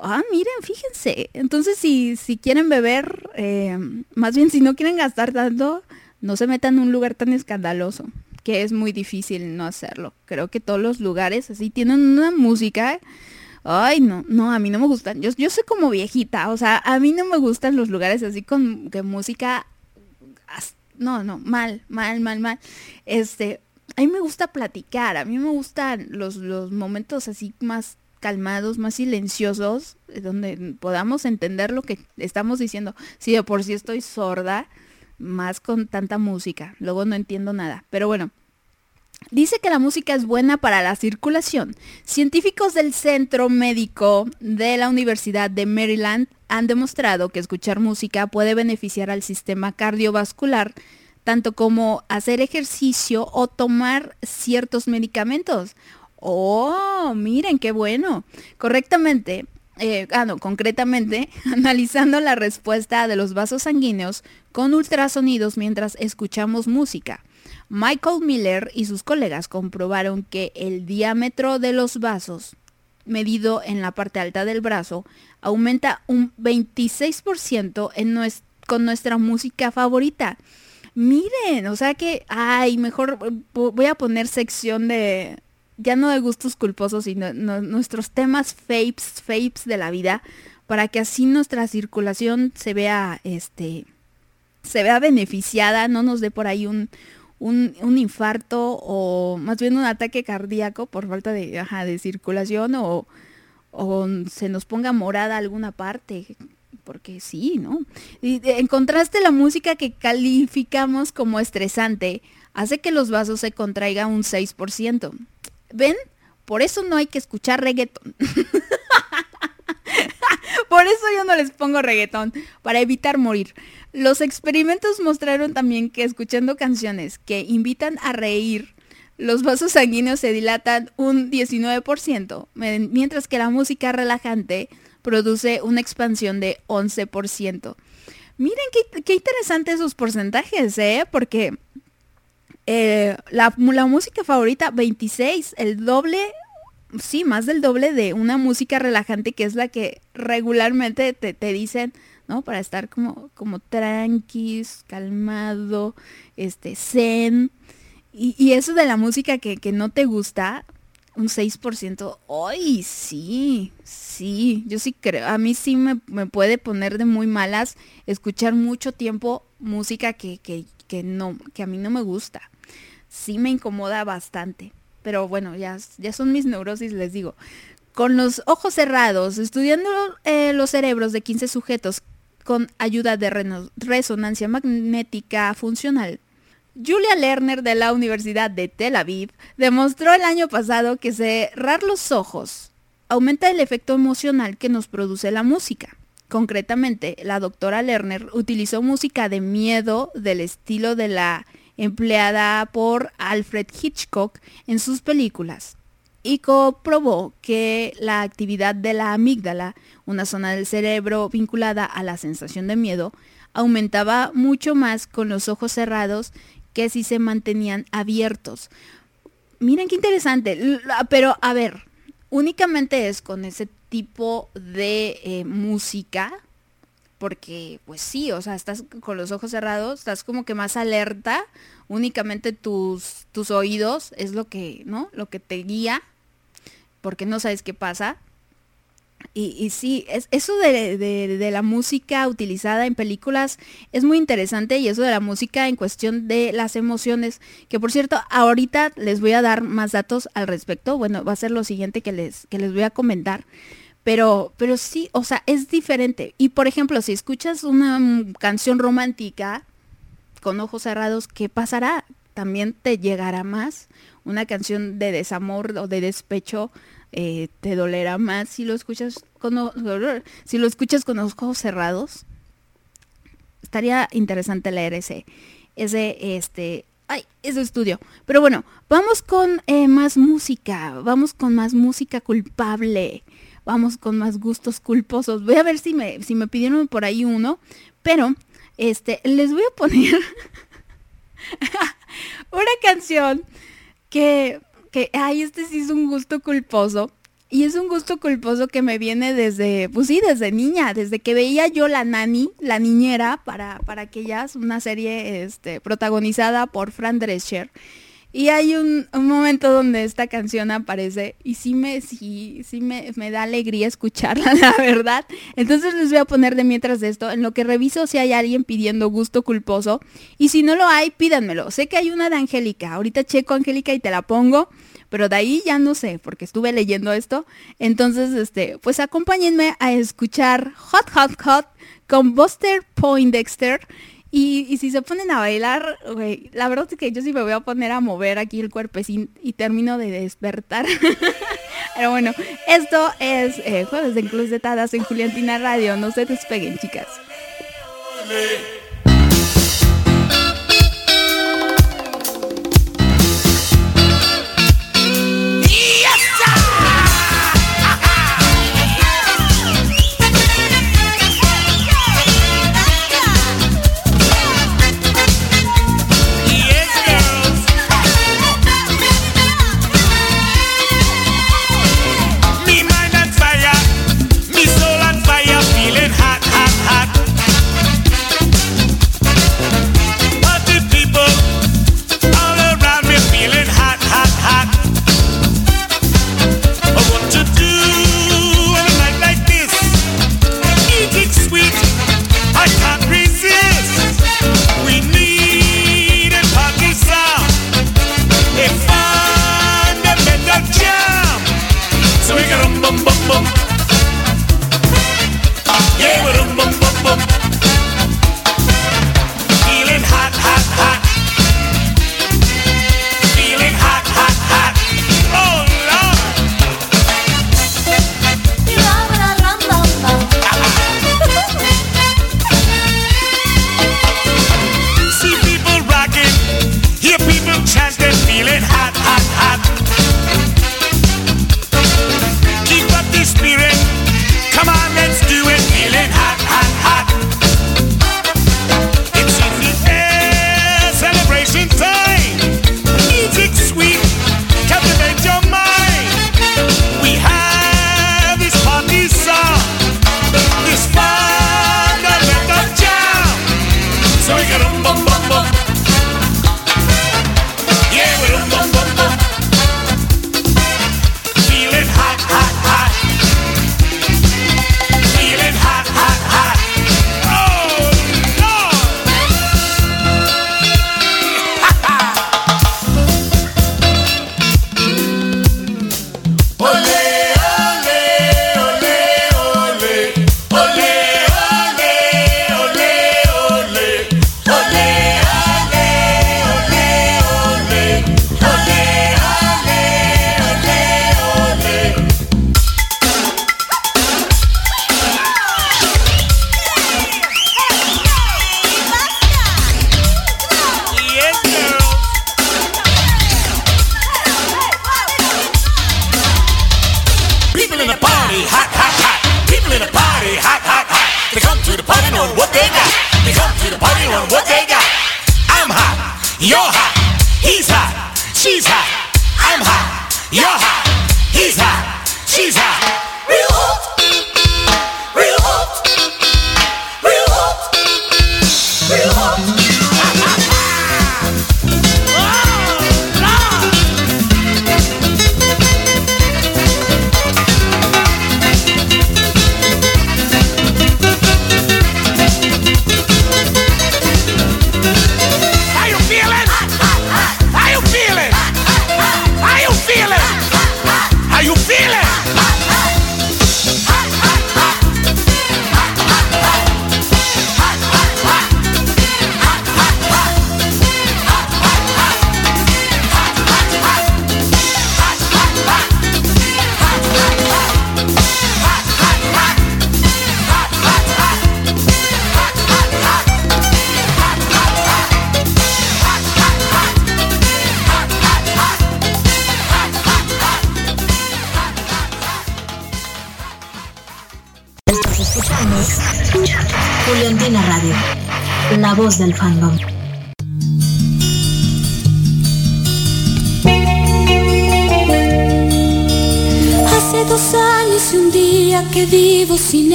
Ah, miren, fíjense. Entonces, si, si quieren beber, eh, más bien si no quieren gastar tanto, no se metan en un lugar tan escandaloso, que es muy difícil no hacerlo. Creo que todos los lugares así tienen una música. Ay, no, no, a mí no me gustan. Yo, yo soy como viejita, o sea, a mí no me gustan los lugares así con que música... No, no, mal, mal, mal, mal. Este, a mí me gusta platicar, a mí me gustan los, los momentos así más calmados, más silenciosos, eh, donde podamos entender lo que estamos diciendo. Si de por sí estoy sorda, más con tanta música, luego no entiendo nada. Pero bueno, Dice que la música es buena para la circulación. Científicos del Centro Médico de la Universidad de Maryland han demostrado que escuchar música puede beneficiar al sistema cardiovascular, tanto como hacer ejercicio o tomar ciertos medicamentos. Oh, miren qué bueno. Correctamente, eh, ah, no, concretamente, analizando la respuesta de los vasos sanguíneos con ultrasonidos mientras escuchamos música. Michael Miller y sus colegas comprobaron que el diámetro de los vasos, medido en la parte alta del brazo, aumenta un 26% en nues- con nuestra música favorita. Miren, o sea que, ay, mejor eh, voy a poner sección de, ya no de gustos culposos, sino no- nuestros temas faves, faves de la vida, para que así nuestra circulación se vea, este, se vea beneficiada, no nos dé por ahí un, un, un infarto o más bien un ataque cardíaco por falta de, de circulación o, o se nos ponga morada alguna parte, porque sí, ¿no? Y de- en contraste, la música que calificamos como estresante hace que los vasos se contraigan un 6%. ¿Ven? Por eso no hay que escuchar reggaetón. Por eso yo no les pongo reggaetón, para evitar morir. Los experimentos mostraron también que escuchando canciones que invitan a reír, los vasos sanguíneos se dilatan un 19%, me- mientras que la música relajante produce una expansión de 11%. Miren qué, qué interesantes esos porcentajes, ¿eh? Porque eh, la, la música favorita, 26, el doble sí, más del doble de una música relajante que es la que regularmente te, te dicen, Para estar como, como tranquis, calmado, este, zen. Y, y eso de la música que, que no te gusta, un 6%, ¡ay, sí! Sí, yo sí creo, a mí sí me, me puede poner de muy malas escuchar mucho tiempo música que, que, que no, que a mí no me gusta. Sí me incomoda bastante. Pero bueno, ya, ya son mis neurosis, les digo. Con los ojos cerrados, estudiando eh, los cerebros de 15 sujetos con ayuda de resonancia magnética funcional, Julia Lerner de la Universidad de Tel Aviv demostró el año pasado que cerrar los ojos aumenta el efecto emocional que nos produce la música. Concretamente, la doctora Lerner utilizó música de miedo del estilo de la empleada por Alfred Hitchcock en sus películas y comprobó que la actividad de la amígdala, una zona del cerebro vinculada a la sensación de miedo, aumentaba mucho más con los ojos cerrados que si se mantenían abiertos. Miren qué interesante, pero a ver, únicamente es con ese tipo de eh, música, porque pues sí, o sea, estás con los ojos cerrados, estás como que más alerta, únicamente tus, tus oídos es lo que, ¿no? Lo que te guía, porque no sabes qué pasa. Y, y sí, es, eso de, de- de la música utilizada en películas es muy interesante y eso de la música en cuestión de las emociones, que por cierto, ahorita les voy a dar más datos al respecto, bueno, va a ser lo siguiente que les, que les voy a comentar, pero, pero sí, o sea, es diferente. Y por ejemplo, si escuchas una mm, canción romántica con ojos cerrados, ¿qué pasará? También te llegará más. Una canción de desamor o de despecho eh, te dolerá más si lo escuchas con o- si lo escuchas con los ojos cerrados. Estaría interesante leer ese, ese, este, ay, ese estudio. Pero bueno, vamos con eh, más música, vamos con más música culpable. vamos con más gustos culposos. Voy a ver si me, si me pidieron por ahí uno, pero este, les voy a poner una canción que, que, ay, este sí es un gusto culposo. Y es un gusto culposo que me viene desde, pues sí, desde niña, desde que veía yo La Nani, La Niñera, para, para aquellas, una serie este, protagonizada por Fran Drescher. Y hay un, un momento donde esta canción aparece y sí me, sí, sí me, me da alegría escucharla, la verdad. Entonces les voy a poner de mientras de esto, en lo que reviso si hay alguien pidiendo gusto culposo. Y si no lo hay, pídanmelo. Sé que hay una de Angélica. Ahorita checo Angélica y te la pongo. Pero de ahí ya no sé, porque estuve leyendo esto. Entonces, este, pues acompáñenme a escuchar Hot Hot Hot con Buster Poindexter. Y, si se ponen a bailar, güey, la verdad es que yo sí me voy a poner a mover aquí el cuerpecín y termino de despertar. Pero bueno, esto es eh, Jueves de Enclosetadas en Juliantina Radio. No se despeguen, chicas.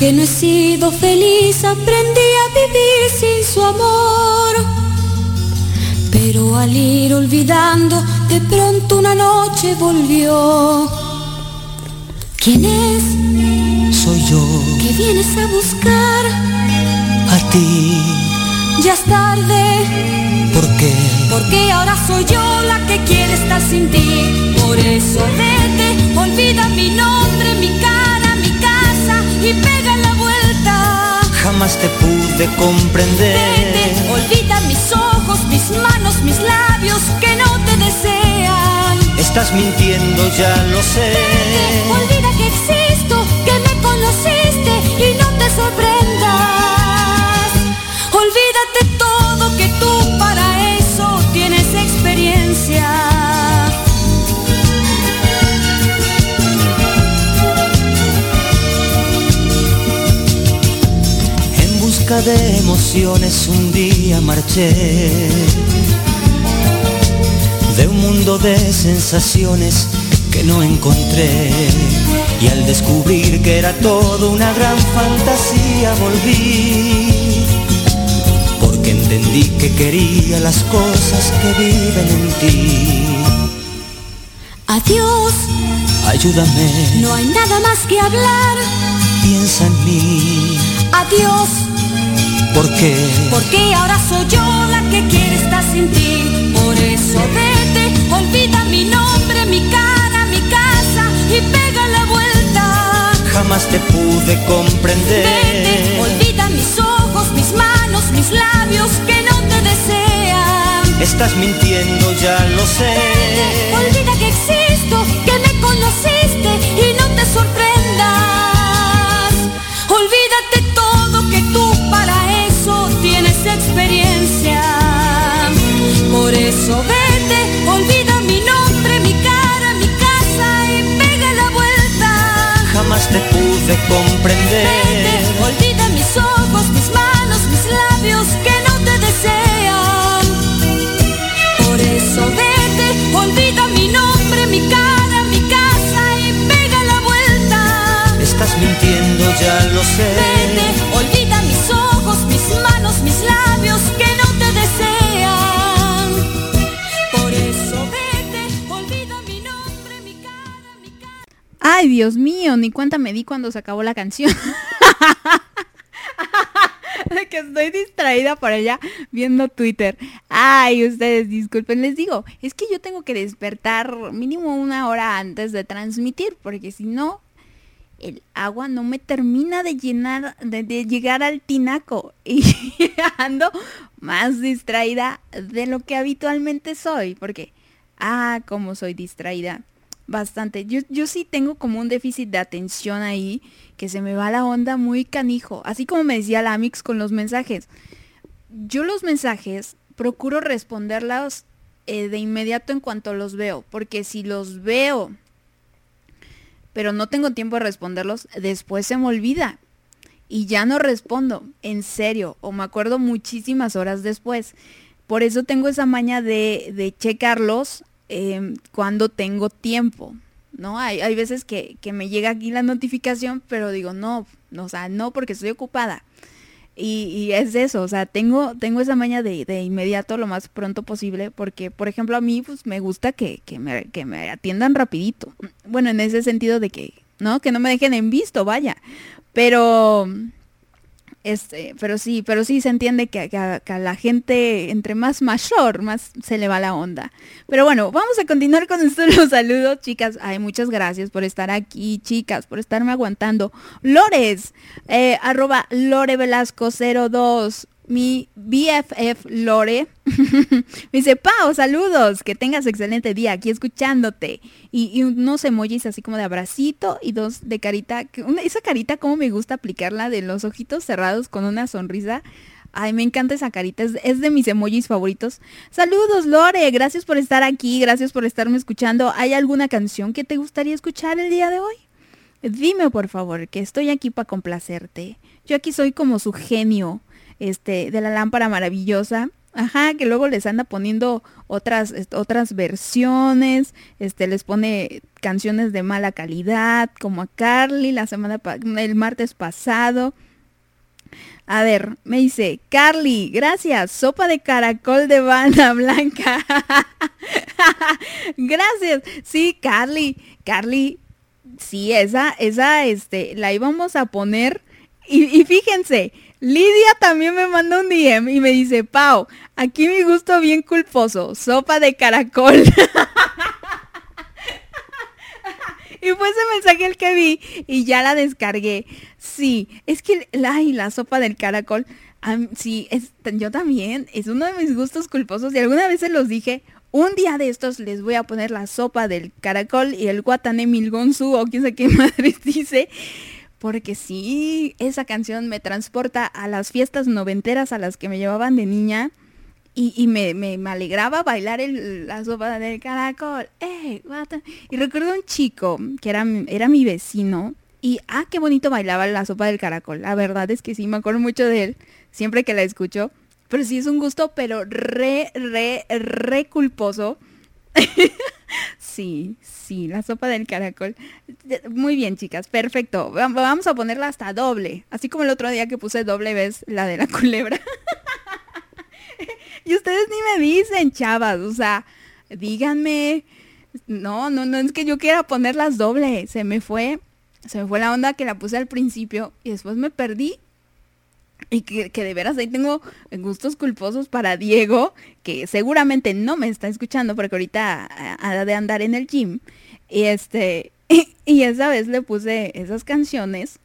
Aunque no he sido feliz, aprendí a vivir sin su amor. Pero al ir olvidando, de pronto una noche volvió. ¿Quién es? Soy yo, que vienes a buscar? a ti, Ya es tarde. ¿por qué? Porque ahora soy yo la que quiere estar sin ti. Por eso vete, olvida mi nombre, mi y pega la vuelta. Jamás te pude comprender. Vete, olvida mis ojos, mis manos, mis labios que no te desean. Estás mintiendo, ya lo sé. Olvida que existo, que me conociste y no te sorprendas. De emociones un día marché. De un mundo de sensaciones que no encontré. Y al descubrir que era todo una gran fantasía volví. Porque entendí que quería las cosas que viven en ti. Adiós, Ayúdame, no hay nada más que hablar. piensa en mí. Adiós, ¿Por qué? porque ahora soy yo la que quiere estar sin ti. Por eso vete, olvida mi nombre, mi cara, mi casa y pega la vuelta. Jamás te pude comprender. Vete, olvida mis ojos, mis manos, mis labios que no te desean. Estás mintiendo, ya lo sé. Olvida experiencia. Por eso vete, olvida mi nombre, mi cara, mi casa y pega la vuelta. Jamás te pude comprender. Vete, olvida mis ojos, mis manos, mis labios que no te desean. Por eso vete, olvida mi nombre, mi cara, mi casa y pega la vuelta. Estás mintiendo, ya lo sé. Vete, olvida Dios mío, ni cuenta me di cuando se acabó la canción. De que estoy distraída por allá viendo Twitter. Ay, ustedes disculpen, les digo, es que yo tengo que despertar mínimo una hora antes de transmitir, porque si no, el agua no me termina de llenar, de, de llegar al tinaco. Y ando más distraída de lo que habitualmente soy, porque, ah, como soy distraída bastante. Yo, yo sí tengo como un déficit de atención ahí, que se me va la onda muy canijo. Así como me decía la Amix con los mensajes. Yo los mensajes procuro responderlos eh, de inmediato en cuanto los veo, porque si los veo, pero no tengo tiempo de responderlos, después se me olvida. Y ya no respondo, en serio, o me acuerdo muchísimas horas después. Por eso tengo esa maña de, de checarlos eh, cuando tengo tiempo, ¿no? Hay, hay veces que, que, me llega aquí la notificación, pero digo, no, o sea, no porque estoy ocupada. Y, y es eso, o sea, tengo, tengo esa maña de, de, inmediato lo más pronto posible, porque, por ejemplo, a mí pues, me gusta que, que, me, que me atiendan rapidito. Bueno, en ese sentido de que, ¿no? Que no me dejen en visto, vaya. Pero este, pero sí, pero sí se entiende que, que, a, que, a, la gente entre más mayor, más se le va la onda. Pero bueno, vamos a continuar con los saludos, chicas. Ay, muchas gracias por estar aquí, chicas, por estarme aguantando. Lores, eh, arroba Lore Velasco 02 mi BFF Lore me dice, Pau, saludos, que tengas excelente día aquí escuchándote. Y, y unos emojis así como de abracito y dos de carita. Una, esa carita como me gusta aplicarla de los ojitos cerrados con una sonrisa. Ay, me encanta esa carita, es, es de mis emojis favoritos. Saludos, Lore, gracias por estar aquí, gracias por estarme escuchando. ¿Hay alguna canción que te gustaría escuchar el día de hoy? Dime, por favor, que estoy aquí para complacerte. Yo aquí soy como su genio, este, de la lámpara maravillosa. Ajá, que luego les anda poniendo otras, otras versiones, este, les pone canciones de mala calidad, como a Carly la semana, el martes pasado. A ver, me dice, Carly, gracias, sopa de caracol de banda blanca. gracias. Sí, Carly, Carly, sí, esa, esa, este, la íbamos a poner. Y, y fíjense, Lidia también me mandó un DM y me dice, Pau, aquí mi gusto bien culposo, sopa de caracol. Y fue ese mensaje el que vi y ya la descargué. Sí, es que ay, la sopa del caracol, sí, es, yo también, es uno de mis gustos culposos y alguna vez se los dije. Un día de estos les voy a poner la sopa del caracol y el guatané milgonzu o quién sabe qué madre dice. Porque sí, esa canción me transporta a las fiestas noventeras a las que me llevaban de niña. Y, me, me- alegraba bailar la sopa del caracol. ¡Eh, guata! Y recuerdo un chico que era, era mi vecino. Y, ah, qué bonito bailaba la sopa del caracol. La verdad es que sí, me acuerdo mucho de él. Siempre que la escucho. Pero sí es un gusto, pero re, re, re culposo. sí, la sopa del caracol. Muy bien, chicas, perfecto. Va- Vamos a ponerla hasta doble. Así como el otro día que puse doble vez la de la culebra. Y ustedes ni me dicen, chavas, o sea, díganme. No, no, no es que yo quiera ponerlas doble. Se me fue, se me fue la onda que la puse al principio y después me perdí. Y que, que de veras ahí tengo gustos culposos para Diego, que seguramente no me está escuchando porque ahorita ah, ha de andar en el gym. Y este, y esa vez le puse esas canciones,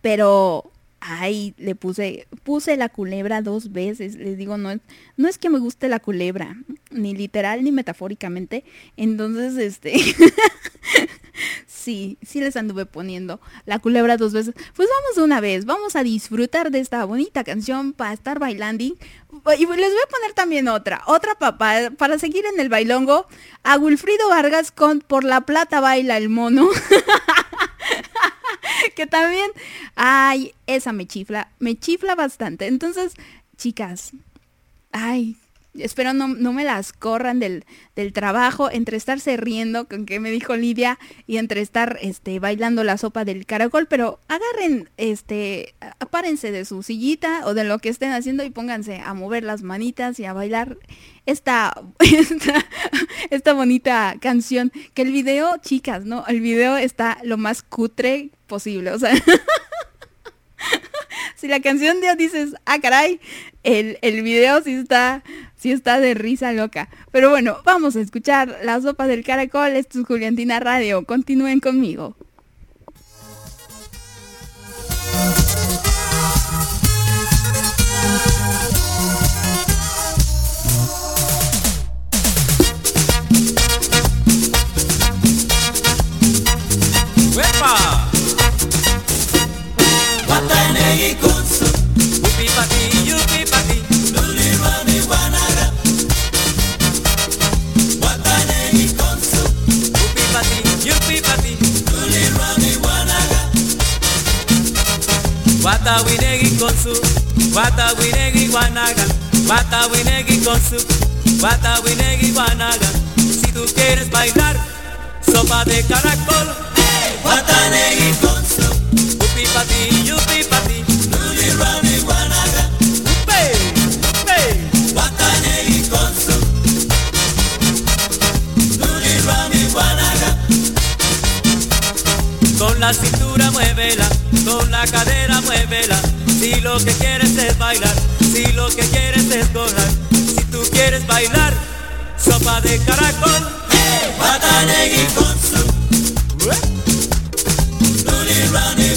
pero ay, le puse, puse la culebra dos veces. Les digo, no no es que me guste la culebra, ni literal ni metafóricamente. Entonces, este, sí, sí les anduve poniendo la culebra dos veces. Pues vamos una vez, vamos a disfrutar de esta bonita canción para estar bailando. Y les voy a poner también otra, otra papá, para seguir en el bailongo, a Wilfrido Vargas con Por la Plata baila el mono. que también, ay, esa me chifla, me chifla bastante. Entonces, chicas, ay, espero no, no me las corran del, del trabajo, entre estarse riendo, con que me dijo Lidia, y entre estar este, bailando la sopa del caracol, pero agarren, este, apárense de su sillita o de lo que estén haciendo y pónganse a mover las manitas y a bailar esta, esta, esta bonita canción. Que el video, chicas, ¿no? El video está lo más cutre posible. O sea, si la canción ya dices, ah, caray, el, el video sí está, sí está de risa loca. Pero bueno, vamos a escuchar la sopa del caracol. Esto es Juliantina Radio. Continúen conmigo. ¡Uepa! Guata winegi con su Guata winegi guanaga Guata winegi con su Guata winegi guanaga Si tú quieres bailar Sopa de caracol. Guatanegui con su Upi pati, yupi pati. Luli rani Con la cintura muévela, con la cadera muévela. Si lo que quieres es bailar, si lo que quieres es gozar. Si tú quieres bailar, sopa de caracol. Guatanegui con su. Luli rani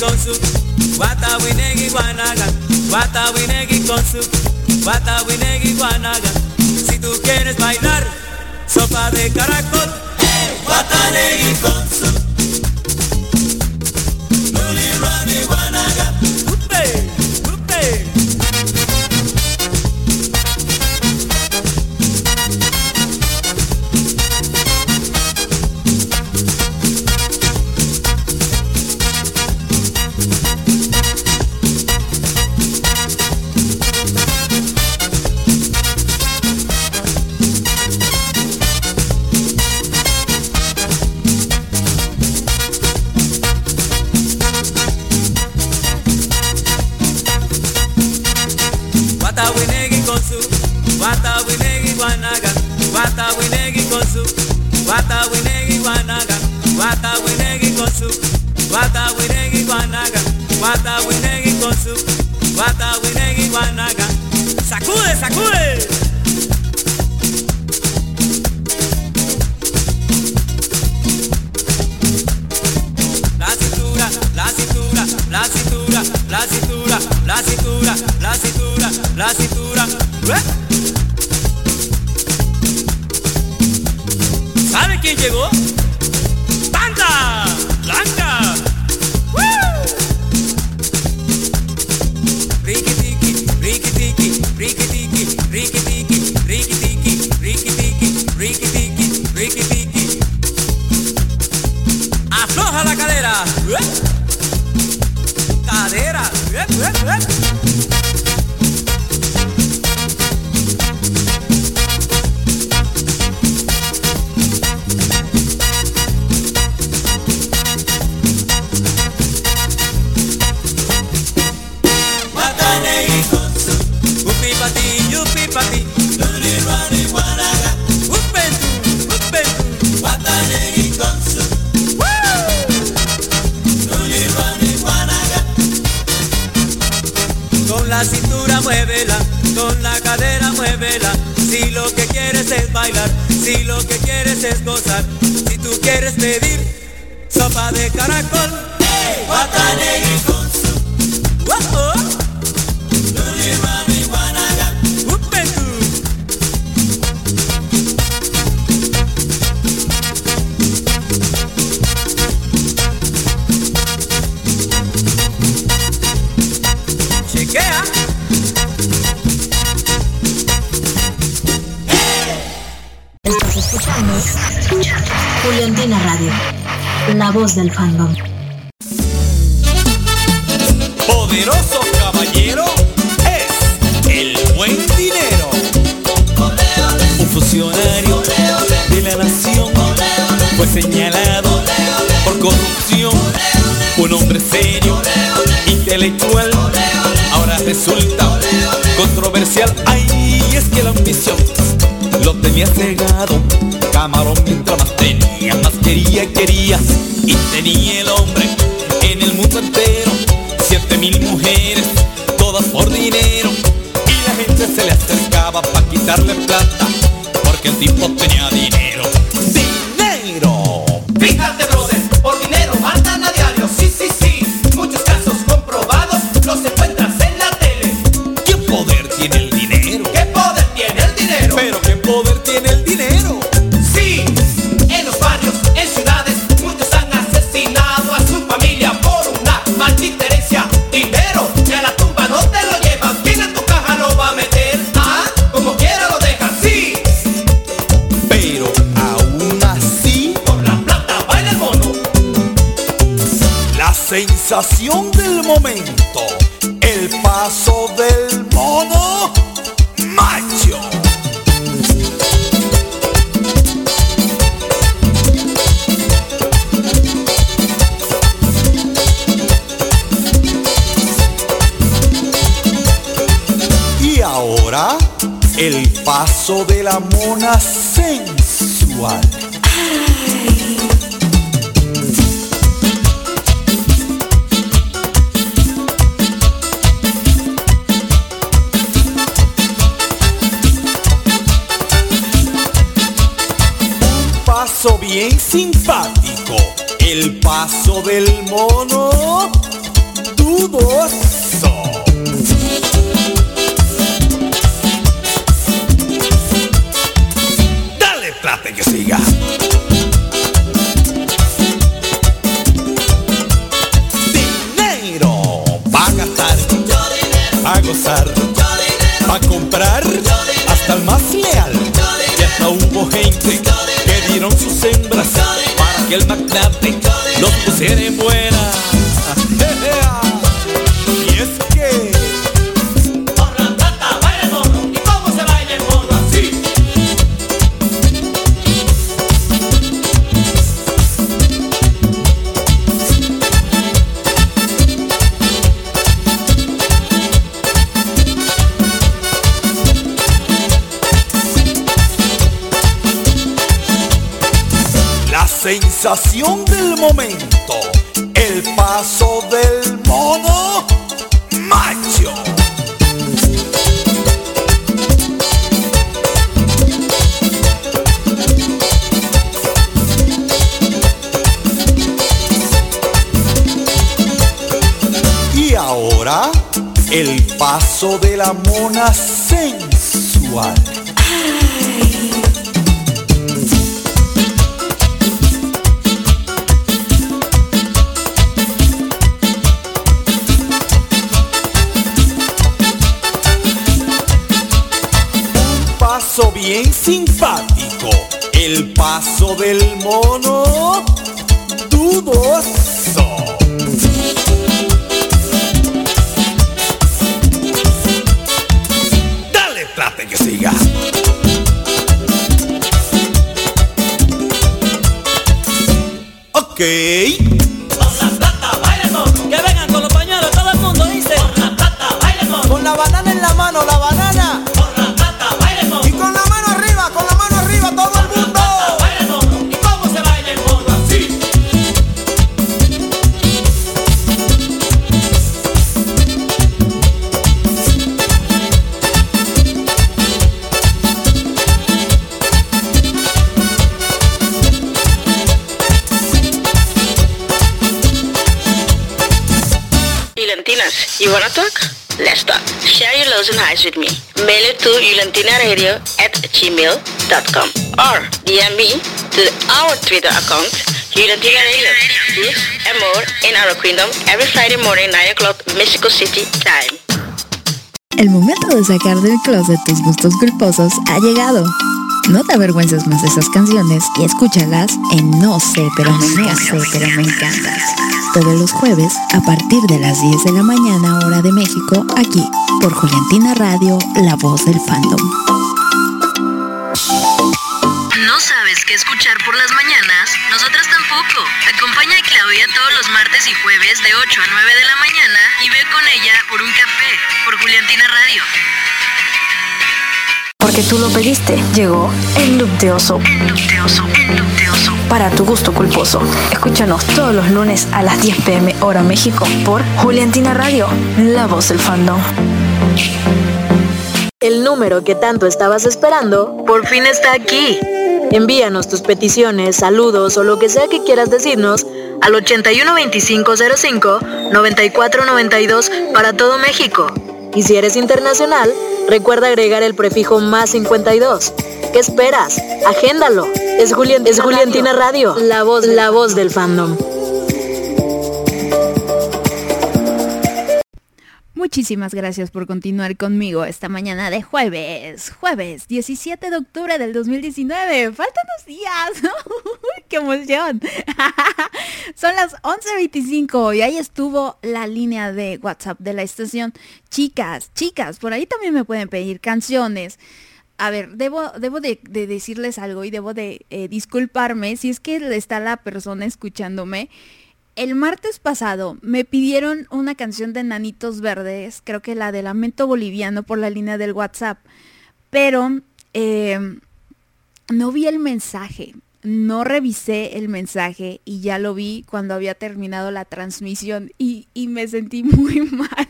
konsu wata winegi guanaga wata winegi konsu wata winegi guanaga si tú quieres bailar sopa de caracol hey, wata negi konsu Nuli guanaga What are winegi guanaga again winegi What are winegi guanaga again aga Sacude sacude bien simpático. El paso del mono dudoso. Dale plata que siga. Dinero va a gastar, a gozar, a comprar hasta el más leal. Y hasta hubo gente que el magnate los pusiera en buena. Del momento, el paso del mono macho. Y ahora, el paso de la mona sensual. Simpático, el paso del mono dudoso. Dale plata que siga. Ok. Julentинaradio at gmail.com or DM me to our Twitter account, Julentina Radio. This and more in our kingdom every Friday morning, 9 o'clock, Mexico City time. El momento de sacar del closet tus gustos culposos ha llegado. No te avergüences más de esas canciones y escúchalas en No sé, pero me encanta, pero me encantas. Todos los jueves a partir de las 10 de la mañana hora de México, aquí por Juliantina Radio, la voz del fandom. Llegó el loop de oso. Para tu gusto culposo. Escúchanos todos los lunes a las 10 pm hora México por Juliantina Radio, la voz del fandom. El número que tanto estabas esperando por fin está aquí. Envíanos tus peticiones, saludos o lo que sea que quieras decirnos al 812505 9492 para todo México. Y si eres internacional, recuerda agregar el prefijo más 52. ¿Qué esperas? Agéndalo. Es, Julien- es Juliantina Radio, la voz, la voz del fandom. Muchísimas gracias por continuar conmigo esta mañana de jueves, jueves 17 de octubre del 2019. Faltan dos días, ¡Qué emoción! Son las 11.25 y ahí estuvo la línea de WhatsApp de la estación. Chicas, chicas, por ahí también me pueden pedir canciones. A ver, debo, debo de, de decirles algo y debo de eh, disculparme si es que está la persona escuchándome. El martes pasado me pidieron una canción de Nanitos Verdes, creo que la de Lamento Boliviano por la línea del WhatsApp, pero eh, no vi el mensaje, no revisé el mensaje y ya lo vi cuando había terminado la transmisión y, y me sentí muy mal.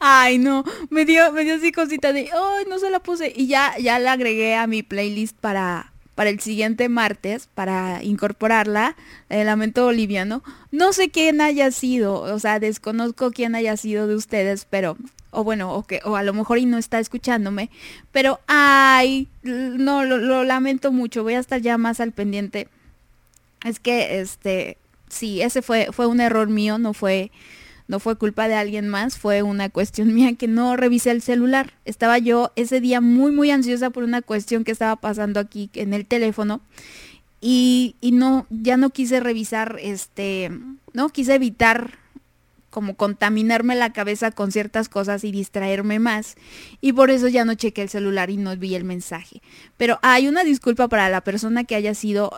Ay, no, me dio, me dio así cosita de, ay, no se la puse y ya, ya la agregué a mi playlist para, para el siguiente martes, para incorporarla, el lamento boliviano. No sé quién haya sido, o sea, desconozco quién haya sido de ustedes, pero o bueno, o, que, o a lo mejor y no está escuchándome, pero ay, no, lo, lo lamento mucho, voy a estar ya más al pendiente. Es que, este, sí, ese fue, fue un error mío, no fue, no fue culpa de alguien más, fue una cuestión mía que no revisé el celular. Estaba yo ese día muy, muy ansiosa por una cuestión que estaba pasando aquí en el teléfono. Y, y no, ya no quise revisar, este, no quise evitar como contaminarme la cabeza con ciertas cosas y distraerme más. Y por eso ya no chequé el celular y no vi el mensaje. Pero hay una disculpa para la persona que haya sido...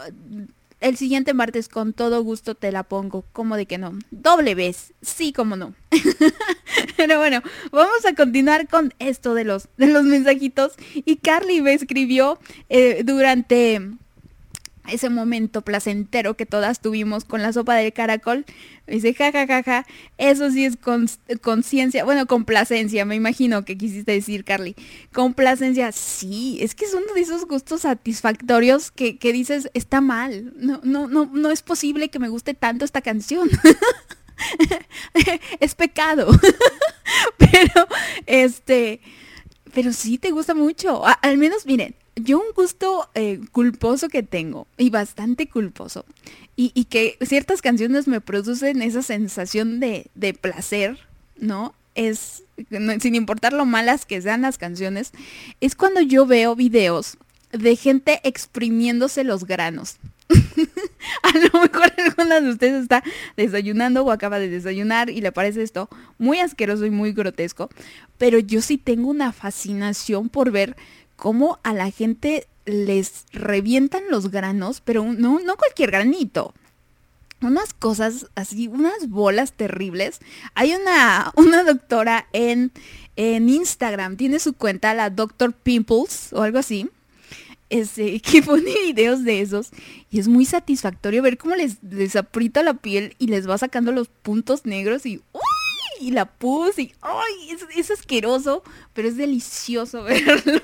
El siguiente martes con todo gusto te la pongo. como de que no? Doble vez. Sí, como no. Pero bueno, vamos a continuar con esto de los, de los mensajitos. Y Carly me escribió eh, durante ese momento placentero que todas tuvimos con la sopa del caracol. Dice, ja, eso sí es conciencia, bueno, complacencia, me imagino que quisiste decir, Carly. Complacencia, sí, es que es uno de esos gustos satisfactorios que, que dices, está mal, no, no, no, no es posible que me guste tanto esta canción. es pecado. pero, este, pero sí te gusta mucho. Al menos, miren, yo un gusto eh, culposo que tengo, y bastante culposo, y, y, que ciertas canciones me producen esa sensación de, de placer, ¿no? Es, sin importar lo malas que sean las canciones, es cuando yo veo videos de gente exprimiéndose los granos. a lo mejor alguna de ustedes está desayunando o acaba de desayunar y le parece esto muy asqueroso y muy grotesco, pero yo sí tengo una fascinación por ver cómo a la gente les revientan los granos, pero no, no cualquier granito. Unas cosas así, unas bolas terribles. Hay una, una doctora en, en Instagram, tiene su cuenta, la Doctor Pimples o algo así. Este, que pone videos de esos y es muy satisfactorio ver cómo les, les aprieta la piel y les va sacando los puntos negros y ¡uy! y la pus y ¡ay! Es, es asqueroso, pero es delicioso verlo.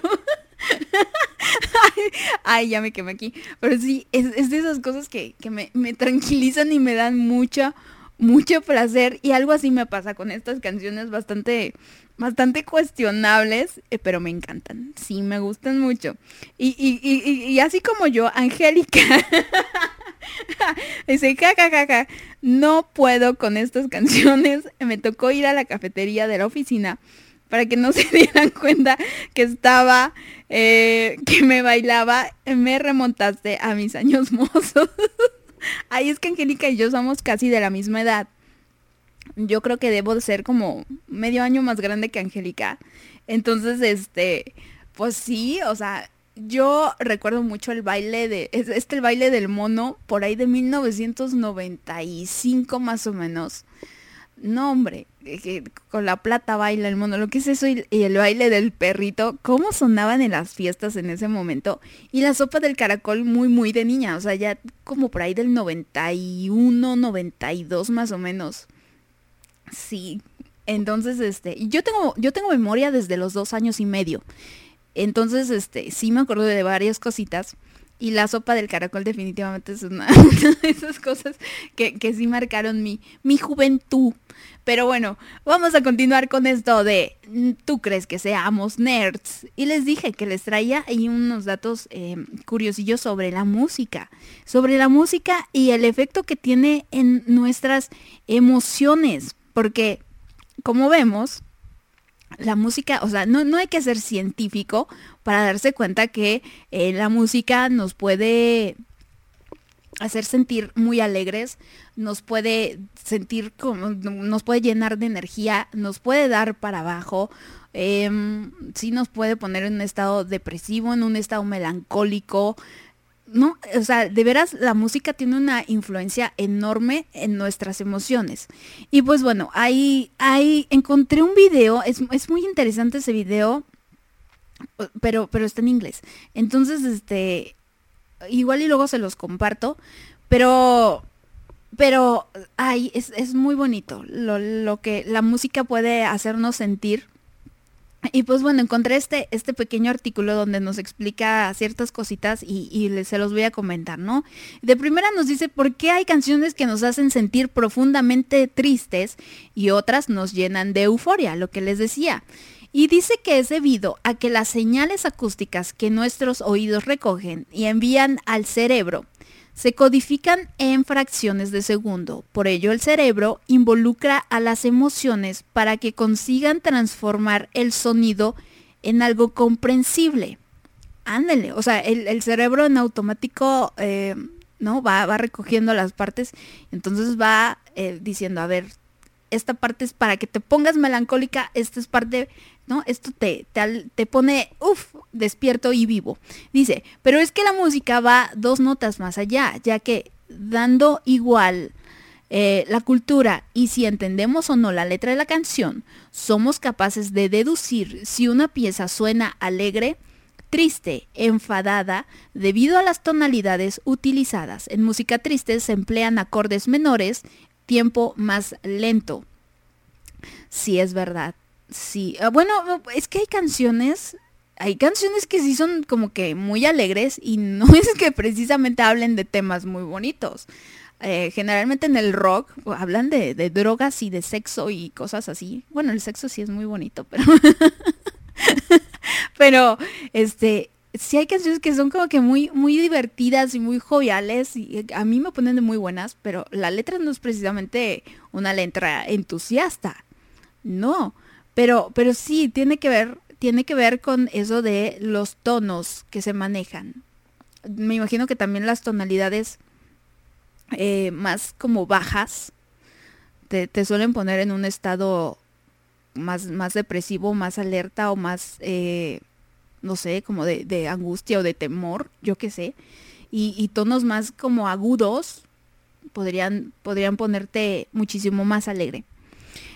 Ay, ya me quemé aquí. Pero sí, es, es de esas cosas que, que me, me, tranquilizan y me dan mucha, mucho placer. Y algo así me pasa con estas canciones bastante, bastante cuestionables, eh, pero me encantan. Sí, me gustan mucho. Y, y, y, y así como yo, Angélica. Dice, jajajaja, no puedo con estas canciones. Me tocó ir a la cafetería de la oficina para que no se dieran cuenta que estaba, eh, que me bailaba, me remontaste a mis años mozos. Ahí es que Angélica y yo somos casi de la misma edad. Yo creo que debo de ser como medio año más grande que Angélica. Entonces, este, pues sí, o sea, yo recuerdo mucho el baile de, este el baile del mono, por ahí de 1995 más o menos. No, hombre, que con la plata baila el mono, lo que es eso y, y, el baile del perrito, cómo sonaban en las fiestas en ese momento. Y la sopa del caracol muy, muy de niña, o sea, ya como por ahí del 91, 92 más o menos. Sí, entonces, este, yo tengo, yo tengo memoria desde los dos años y medio. Entonces, este, sí me acuerdo de varias cositas. Y la sopa del caracol definitivamente es una, de esas cosas que, que sí marcaron mi, mi juventud. Pero bueno, vamos a continuar con esto de ¿tú crees que seamos nerds? Y les dije que les traía ahí unos datos eh, curiosillos sobre la música. Sobre la música y el efecto que tiene en nuestras emociones. Porque, como vemos, la música, o sea, no, no hay que ser científico para darse cuenta que eh, la música nos puede hacer sentir muy alegres, nos puede sentir como, nos puede llenar de energía, nos puede dar para abajo, eh, sí nos puede poner en un estado depresivo, en un estado melancólico. No, o sea, de veras la música tiene una influencia enorme en nuestras emociones. Y pues bueno, ahí, ahí encontré un video, es, es muy interesante ese video, pero, pero está en inglés. Entonces, este, igual y luego se los comparto, pero pero ay, es, es muy bonito lo, lo, que la música puede hacernos sentir Y pues bueno, encontré este, este pequeño artículo donde nos explica ciertas cositas y, y se los voy a comentar, ¿no? De primera nos dice por qué hay canciones que nos hacen sentir profundamente tristes y otras nos llenan de euforia, lo que les decía. Y dice que es debido a que las señales acústicas que nuestros oídos recogen y envían al cerebro se codifican en fracciones de segundo. Por ello el cerebro involucra a las emociones para que consigan transformar el sonido en algo comprensible. Ándele, o sea, el, cerebro en automático, eh, ¿no? Va, va recogiendo las partes, entonces va eh, diciendo, a ver, esta parte es para que te pongas melancólica, esta es parte, ¿no? Esto te, te, te pone, uff, despierto y vivo. Dice, pero es que la música va dos notas más allá, ya que dando igual eh, la cultura y si entendemos o no la letra de la canción, somos capaces de deducir si una pieza suena alegre, triste, enfadada, debido a las tonalidades utilizadas. En música triste se emplean acordes menores, tiempo más lento. Sí, es verdad. Sí. Ah, Bueno, es que hay canciones, hay canciones que sí son como que muy alegres y no es que precisamente hablen de temas muy bonitos. Eh, generalmente en el rock hablan de, de drogas y de sexo y cosas así. Bueno, el sexo sí es muy bonito, pero... pero, este, sí hay canciones que son como que muy, muy divertidas y muy joviales y a mí me ponen de muy buenas, pero la letra no es precisamente una letra entusiasta. No, pero, pero sí tiene que ver, tiene que ver con eso de los tonos que se manejan. Me imagino que también las tonalidades eh, más como bajas te, te suelen poner en un estado más, más depresivo, más alerta o más, eh, no sé, como de, de angustia o de temor, yo qué sé. Y, tonos más como agudos podrían, podrían ponerte muchísimo más alegre.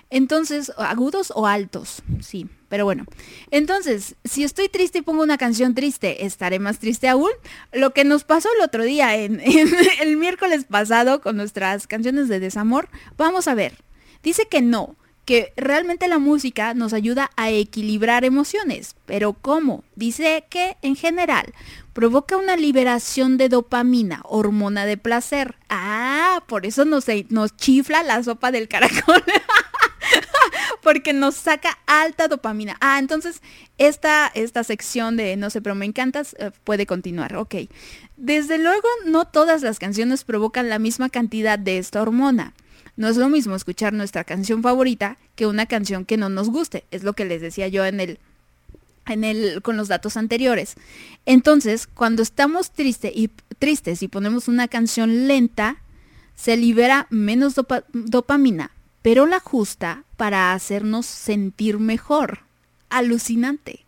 Entonces, agudos o altos, sí, pero bueno. Entonces, si estoy triste y pongo una canción triste, ¿estaré más triste aún? Lo que nos pasó el otro día, en el miércoles pasado, con nuestras canciones de desamor, vamos a ver. Dice que no, que realmente la música nos ayuda a equilibrar emociones. Pero ¿cómo? Dice que en general provoca una liberación de dopamina, hormona de placer. Ah, por eso nos, nos chifla la sopa del caracol. porque nos saca alta dopamina. Ah, entonces esta, esta sección de No sé, pero me encantas eh, puede continuar. Ok. Desde luego, no todas las canciones provocan la misma cantidad de esta hormona. No es lo mismo escuchar nuestra canción favorita que una canción que no nos guste. Es lo que les decía yo en el, en el, con los datos anteriores. Entonces, cuando estamos triste y, tristes y ponemos una canción lenta, se libera menos dopa- dopamina, pero la justa para hacernos sentir mejor. Alucinante.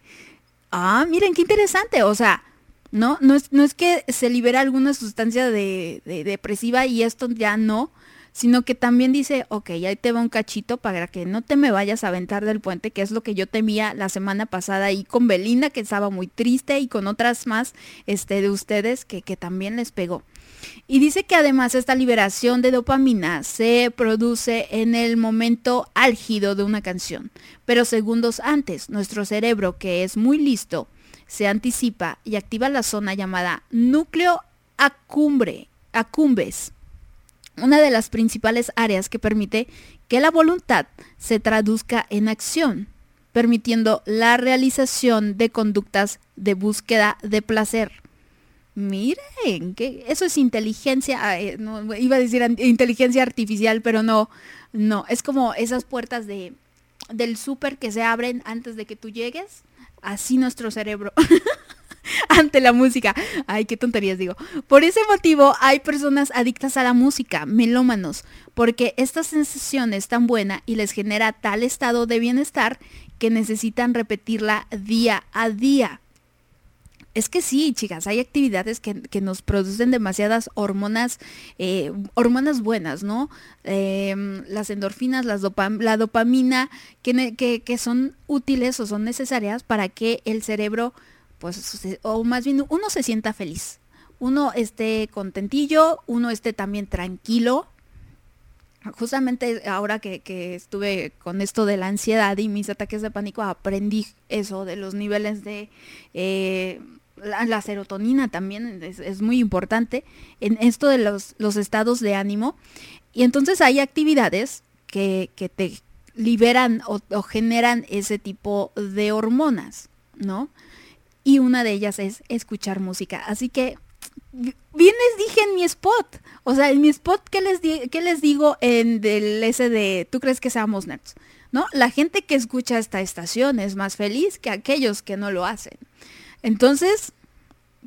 Ah, miren, qué interesante. O sea, no, no es, no es que se libera alguna sustancia de depresiva y esto ya no, sino que también dice, ok, ahí te va un cachito para que no te me vayas a aventar del puente, que es lo que yo temía la semana pasada ahí con Belinda, que estaba muy triste, y con otras más este, de ustedes que, que también les pegó. Y dice que además esta liberación de dopamina se produce en el momento álgido de una canción, pero segundos antes, nuestro cerebro, que es muy listo, se anticipa y activa la zona llamada núcleo acumbre, acumbes, una de las principales áreas que permite que la voluntad se traduzca en acción, permitiendo la realización de conductas de búsqueda de placer. Miren, que eso es inteligencia, iba a decir inteligencia artificial, pero no, no, es como esas puertas de, del súper que se abren antes de que tú llegues, así nuestro cerebro ante la música. Ay, qué tonterías digo. Por ese motivo hay personas adictas a la música, melómanos, porque esta sensación es tan buena y les genera tal estado de bienestar que necesitan repetirla día a día. Es que sí, chicas, hay actividades que, que nos producen demasiadas hormonas, eh, hormonas buenas, ¿no? Em, las endorfinas, las la dopamina, que, que son útiles o son necesarias para que el cerebro, pues, o más bien uno se sienta feliz, uno esté contentillo, uno esté también tranquilo. justamente ahora que, que estuve con esto de la ansiedad y mis ataques de pánico, aprendí eso de los niveles de... eh, la, serotonina también es, muy importante en esto de los, los estados de ánimo. Y entonces hay actividades que, que te liberan o generan ese tipo de hormonas, ¿no? Y una de ellas es escuchar música. Así que bien les dije en mi spot. O sea, en mi spot, ¿qué les, qué les digo en del ese de ¿Tú crees que seamos nerds? ¿No? La gente que escucha esta estación es más feliz que aquellos que no lo hacen. Entonces,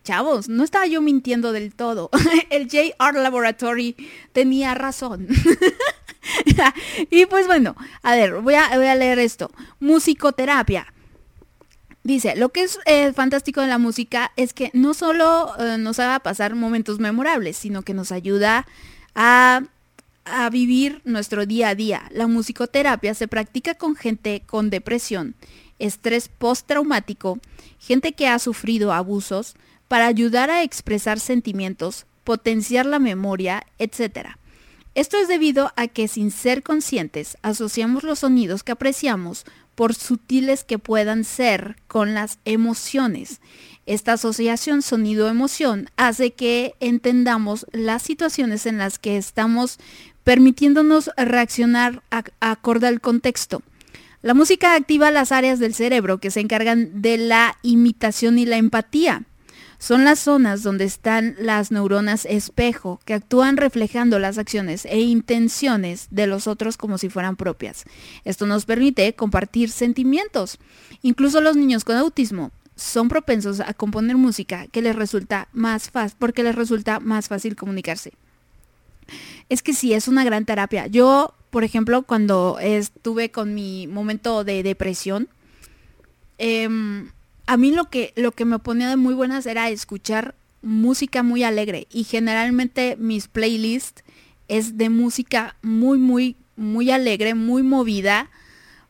chavos, no estaba yo mintiendo del todo. El JR Laboratory tenía razón. y pues bueno, a ver, voy a, voy a leer esto. Musicoterapia. Dice, lo que es eh, fantástico de la música es que no solo eh, nos haga pasar momentos memorables, sino que nos ayuda a, vivir nuestro día a día. La musicoterapia se practica con gente con depresión, estrés postraumático, gente que ha sufrido abusos, para ayudar a expresar sentimientos, potenciar la memoria, etc. Esto es debido a que sin ser conscientes asociamos los sonidos que apreciamos por sutiles que puedan ser con las emociones. Esta asociación sonido-emoción hace que entendamos las situaciones en las que estamos permitiéndonos reaccionar acorde al contexto. La música activa las áreas del cerebro que se encargan de la imitación y la empatía. Son las zonas donde están las neuronas espejo que actúan reflejando las acciones e intenciones de los otros como si fueran propias. Esto nos permite compartir sentimientos. Incluso los niños con autismo son propensos a componer música que les resulta más fácil porque les resulta más fácil comunicarse. Es que sí, es una gran terapia. Yo, por ejemplo, cuando estuve con mi momento de depresión, em, a mí lo que, lo que me ponía de muy buenas era escuchar música muy alegre y generalmente mis playlists es de música muy, muy, muy alegre, muy movida,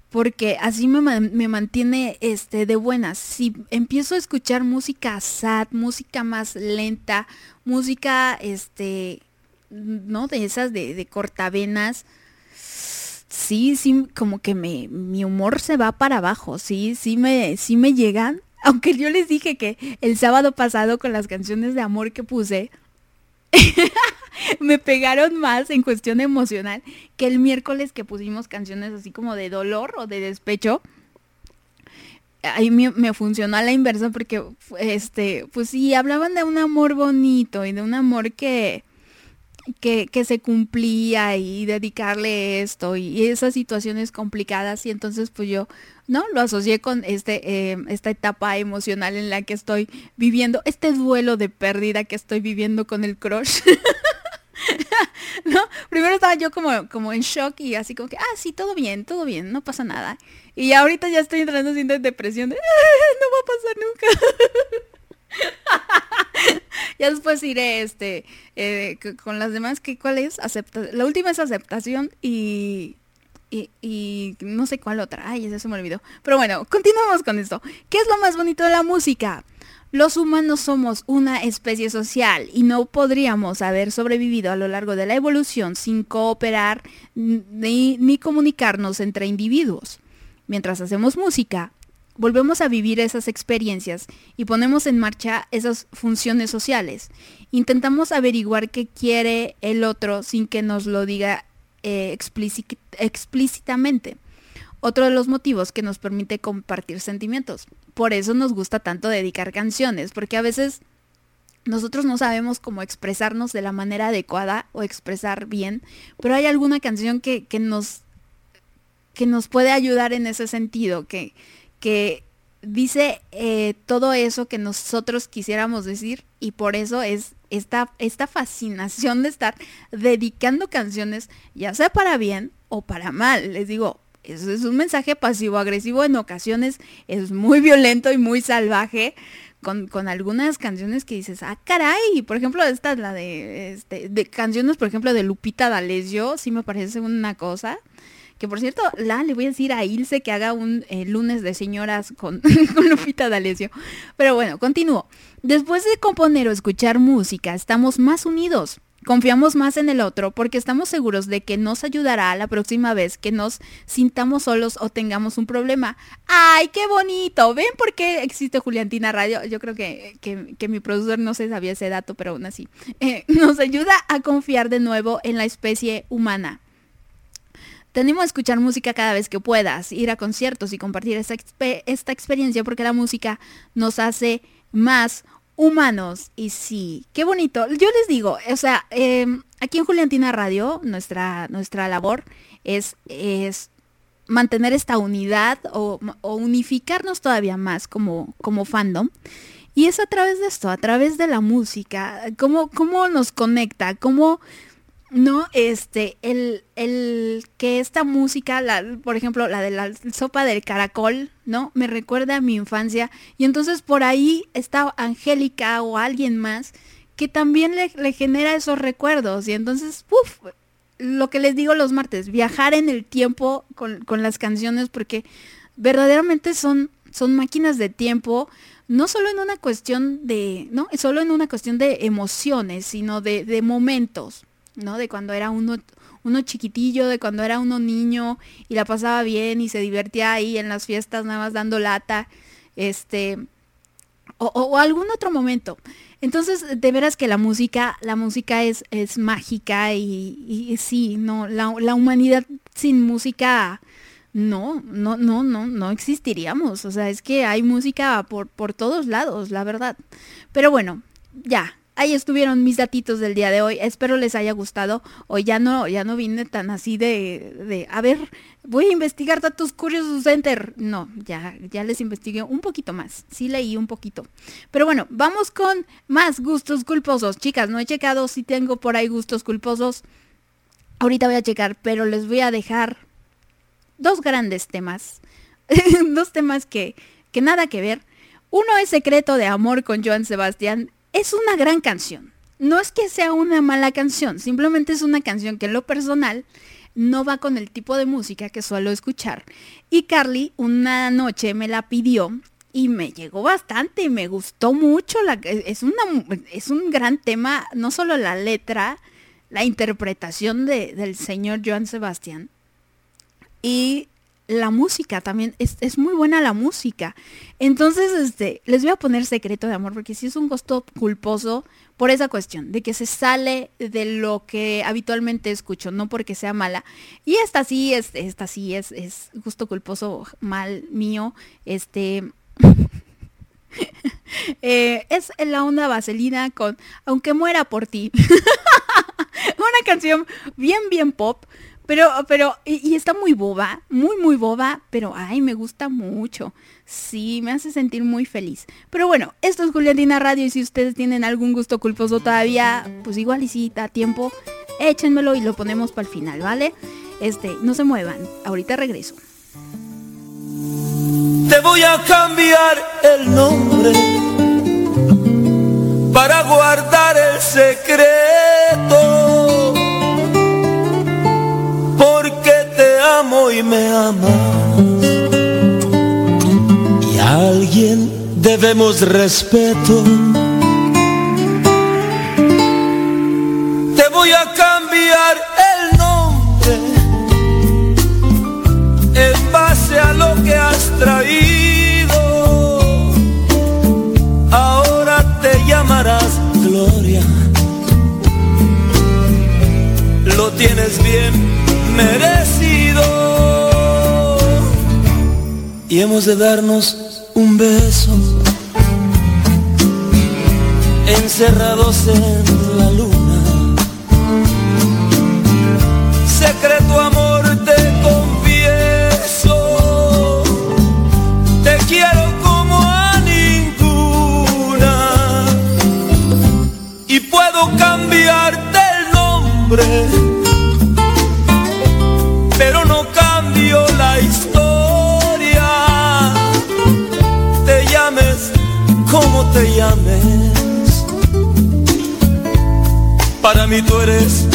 porque así me, me mantiene este, de buenas. Si empiezo a escuchar música sad, música más lenta, música, este, ¿no? De esas de, de cortavenas, sí, sí, como que mi humor se va para abajo, sí, sí me, sí me llegan. Aunque yo les dije que el sábado pasado con las canciones de amor que puse, me pegaron más en cuestión emocional que el miércoles que pusimos canciones así como de dolor o de despecho. Ahí me, me funcionó a la inversa porque, este, pues sí, hablaban de un amor bonito y de un amor que, que, que se cumplía y dedicarle esto y esas situaciones complicadas y entonces pues yo no lo asocié con este eh, esta etapa emocional en la que estoy viviendo este duelo de pérdida que estoy viviendo con el crush. No primero estaba yo como como en shock y así como que ah sí todo bien todo bien no pasa nada y ahorita ya estoy entrando en depresión de "Ah, no va a pasar nunca ya después iré este eh, con las demás que cuál es acepta la última es aceptación y y, no sé cuál otra. Ay ese se me olvidó. Pero bueno continuamos con esto. Qué es lo más bonito de la música los humanos somos una especie social y no podríamos haber sobrevivido a lo largo de la evolución sin cooperar ni, ni comunicarnos entre individuos. Mientras hacemos música, volvemos a vivir esas experiencias y ponemos en marcha esas funciones sociales. Intentamos averiguar qué quiere el otro sin que nos lo diga eh, explícit- explícitamente. Otro de los motivos que nos permite compartir sentimientos. Por eso nos gusta tanto dedicar canciones, porque a veces nosotros no sabemos cómo expresarnos de la manera adecuada o expresar bien, pero hay alguna canción que, que nos que nos puede ayudar en ese sentido, que, que dice eh, todo eso que nosotros quisiéramos decir y por eso es esta, esta fascinación de estar dedicando canciones, ya sea para bien o para mal. Les digo, eso es un mensaje pasivo-agresivo en ocasiones, es muy violento y muy salvaje. Con, con algunas canciones que dices, ah, caray, por ejemplo, esta es la de, este, de canciones, por ejemplo, de Lupita D'Alessio, sí me parece una cosa. Que por cierto, la le voy a decir a Ilse que haga un eh, lunes de señoras con, con Lupita D'Alessio. Pero bueno, continúo. Después de componer o escuchar música, estamos más unidos. confiamos más en el otro porque estamos seguros de que nos ayudará la próxima vez que nos sintamos solos o tengamos un problema. ¡Ay, qué bonito! ¿Ven por qué existe Juliantina Radio? Yo creo que, que- que mi productor no se sabía ese dato, pero aún así. Eh, nos ayuda a confiar de nuevo en la especie humana. Tenemos que escuchar música cada vez que puedas, ir a conciertos y compartir esta, esta experiencia porque la música nos hace más humanos. Y sí, qué bonito. Yo les digo, o sea, eh, aquí en Juliantina Radio, nuestra, nuestra labor es, es mantener esta unidad o, o unificarnos todavía más como, como fandom. Y es a través de esto, a través de la música, cómo, cómo nos conecta, cómo, no, este, el, el que esta música, la, por ejemplo, la de la sopa del caracol, ¿no? Me recuerda a mi infancia. Y entonces por ahí está Angélica o alguien más que también le, le genera esos recuerdos. Y entonces, uff, lo que les digo los martes, viajar en el tiempo con, con las canciones porque verdaderamente son, son máquinas de tiempo, no solo en una cuestión de, no, solo en una cuestión de emociones, sino de, de momentos, ¿no? De cuando era uno, uno chiquitillo, de cuando era uno niño y la pasaba bien y se divertía ahí en las fiestas nada más dando lata, este, o, algún otro momento. Entonces, de veras que la música, la música es, es mágica y, y sí, no, la, la humanidad sin música, no, no, no, no, no existiríamos. O sea, es que hay música por, por todos lados, la verdad. Pero bueno, ya, ahí estuvieron mis datitos del día de hoy. Espero les haya gustado. Hoy ya no, ya no vine tan así de, de a ver, voy a investigar datos curiosos center. No, ya, ya les investigué un poquito más. Sí leí un poquito. Pero bueno, vamos con más gustos culposos. Chicas, no he checado si tengo por ahí gustos culposos. Ahorita voy a checar, pero les voy a dejar dos grandes temas. dos temas que, que nada que ver. Uno es Secreto de Amor con Joan Sebastián. Es una gran canción. No es que sea una mala canción, simplemente es una canción que en lo personal no va con el tipo de música que suelo escuchar. Y Carly una noche me la pidió y me llegó bastante y me gustó mucho. La, es, una, es un gran tema, no solo la letra, la interpretación de- del señor Joan Sebastián y la música también, es, es muy buena la música. Entonces, este, les voy a poner secreto de amor, porque sí es un gusto culposo por esa cuestión, de que se sale de lo que habitualmente escucho, no porque sea mala. Y esta sí, es, esta sí es, es gusto culposo mal mío. Este. eh, es la onda vaselina con Aunque muera por ti. Una canción bien, bien pop. Pero, pero, y, está muy boba, muy, muy boba, pero ay, me gusta mucho. Sí, me hace sentir muy feliz. Pero bueno, esto es Juliantina Radio y si ustedes tienen algún gusto culposo todavía, pues igual y si da tiempo, échenmelo y lo ponemos para el final, ¿vale? Este, no se muevan, ahorita regreso. Te voy a cambiar el nombre para guardar el secreto. Amo y me amas. Y a alguien debemos respeto. Te voy a cambiar el nombre en base a lo que has traído. Ahora te llamarás Gloria. Lo tienes bien merecido. Y hemos de darnos un beso. Encerrados en la luna. Secreto amor te confieso. Te quiero como a ninguna. Y puedo cambiarte el nombre. Te llames. Para mí tú eres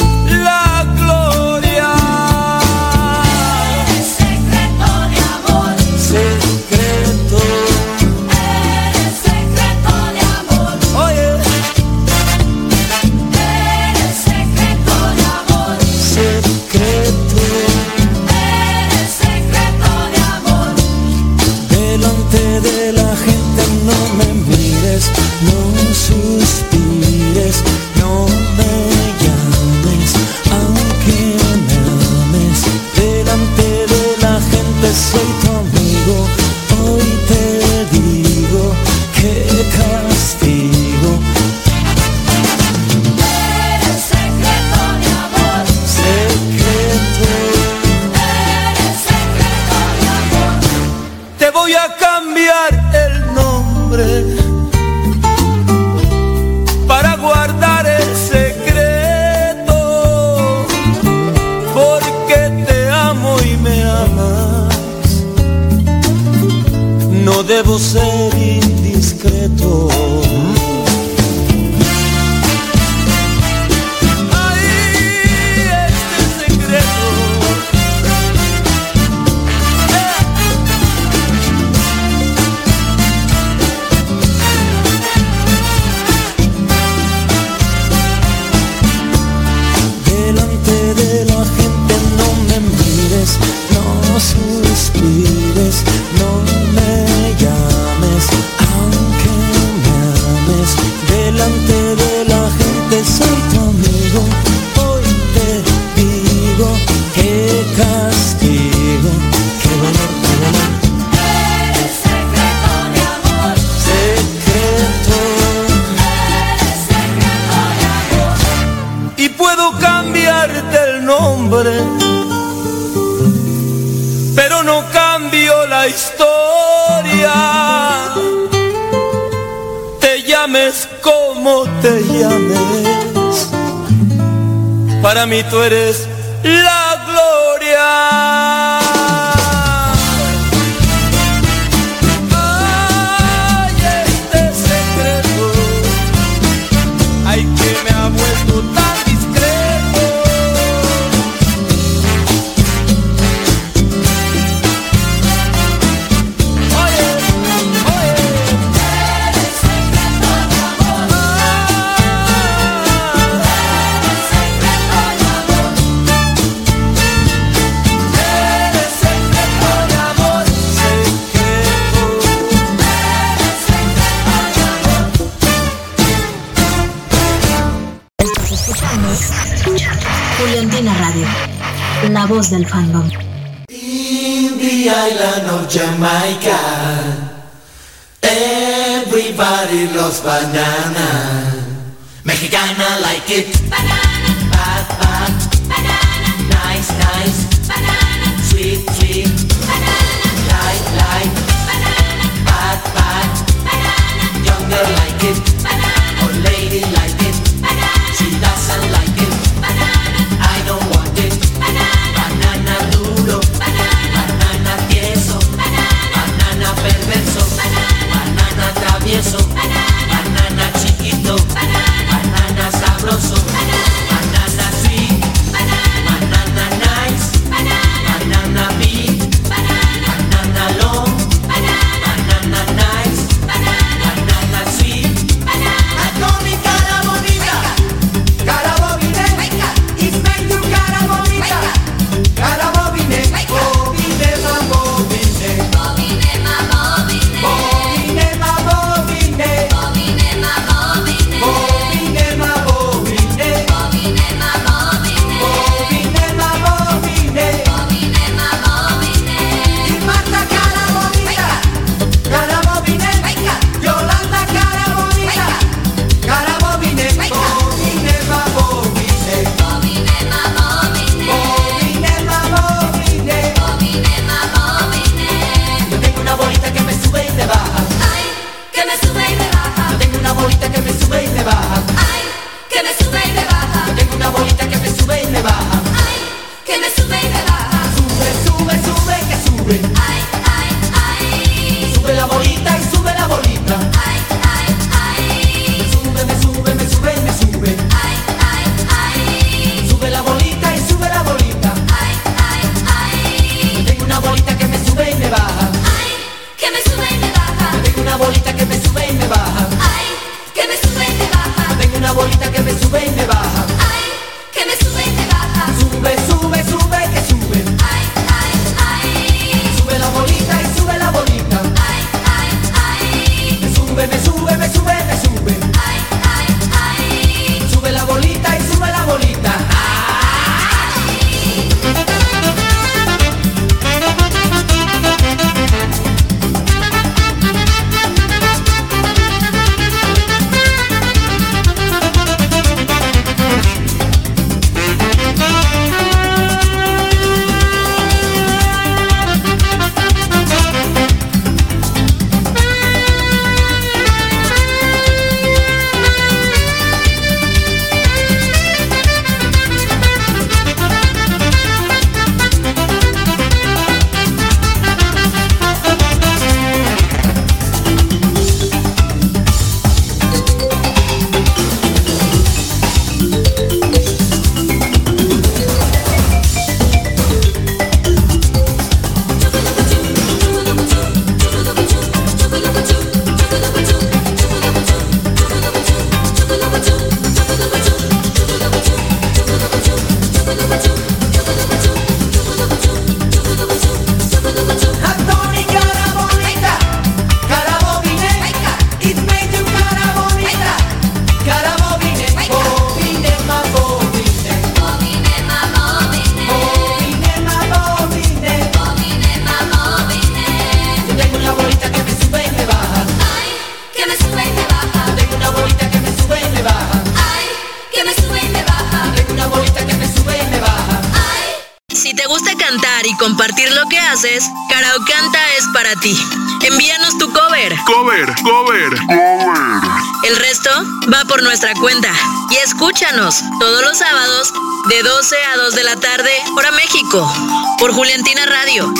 escúchanos todos los sábados de 12 a 2 de la tarde, hora México, por Juliantina Radio,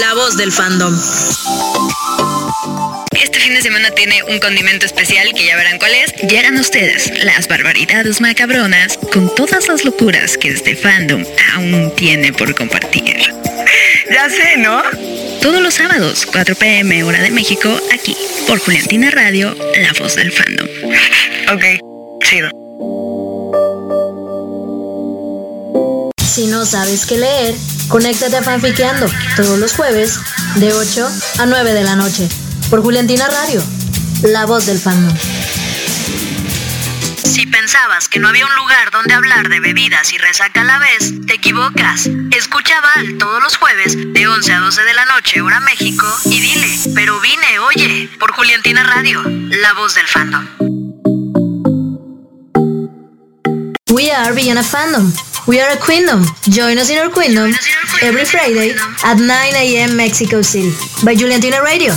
la voz del fandom. Este fin de semana tiene un condimento especial que ya verán cuál es. Llegan ustedes las barbaridades macabronas con todas las locuras que este fandom aún tiene por compartir. Ya sé, ¿no? Todos los sábados, 4 pm hora de México, aquí, por Juliantina Radio, la voz del fandom. Ok, chido. Si no sabes qué leer, conéctate a Fanfiqueando todos los jueves de 8 a 9 de la noche por Juliantina Radio, la voz del fandom. Si pensabas que no había un lugar donde hablar de bebidas y resaca a la vez, te equivocas. Escucha Val todos los jueves de 11 a 12 de la noche, hora México, y dile, pero vine, oye, por Juliantina Radio, la voz del fandom. We are Beyond a Fandom. We are a Queendom. Join us in our Queendom every Friday at 9 a.m. Mexico City by Juliantina Radio.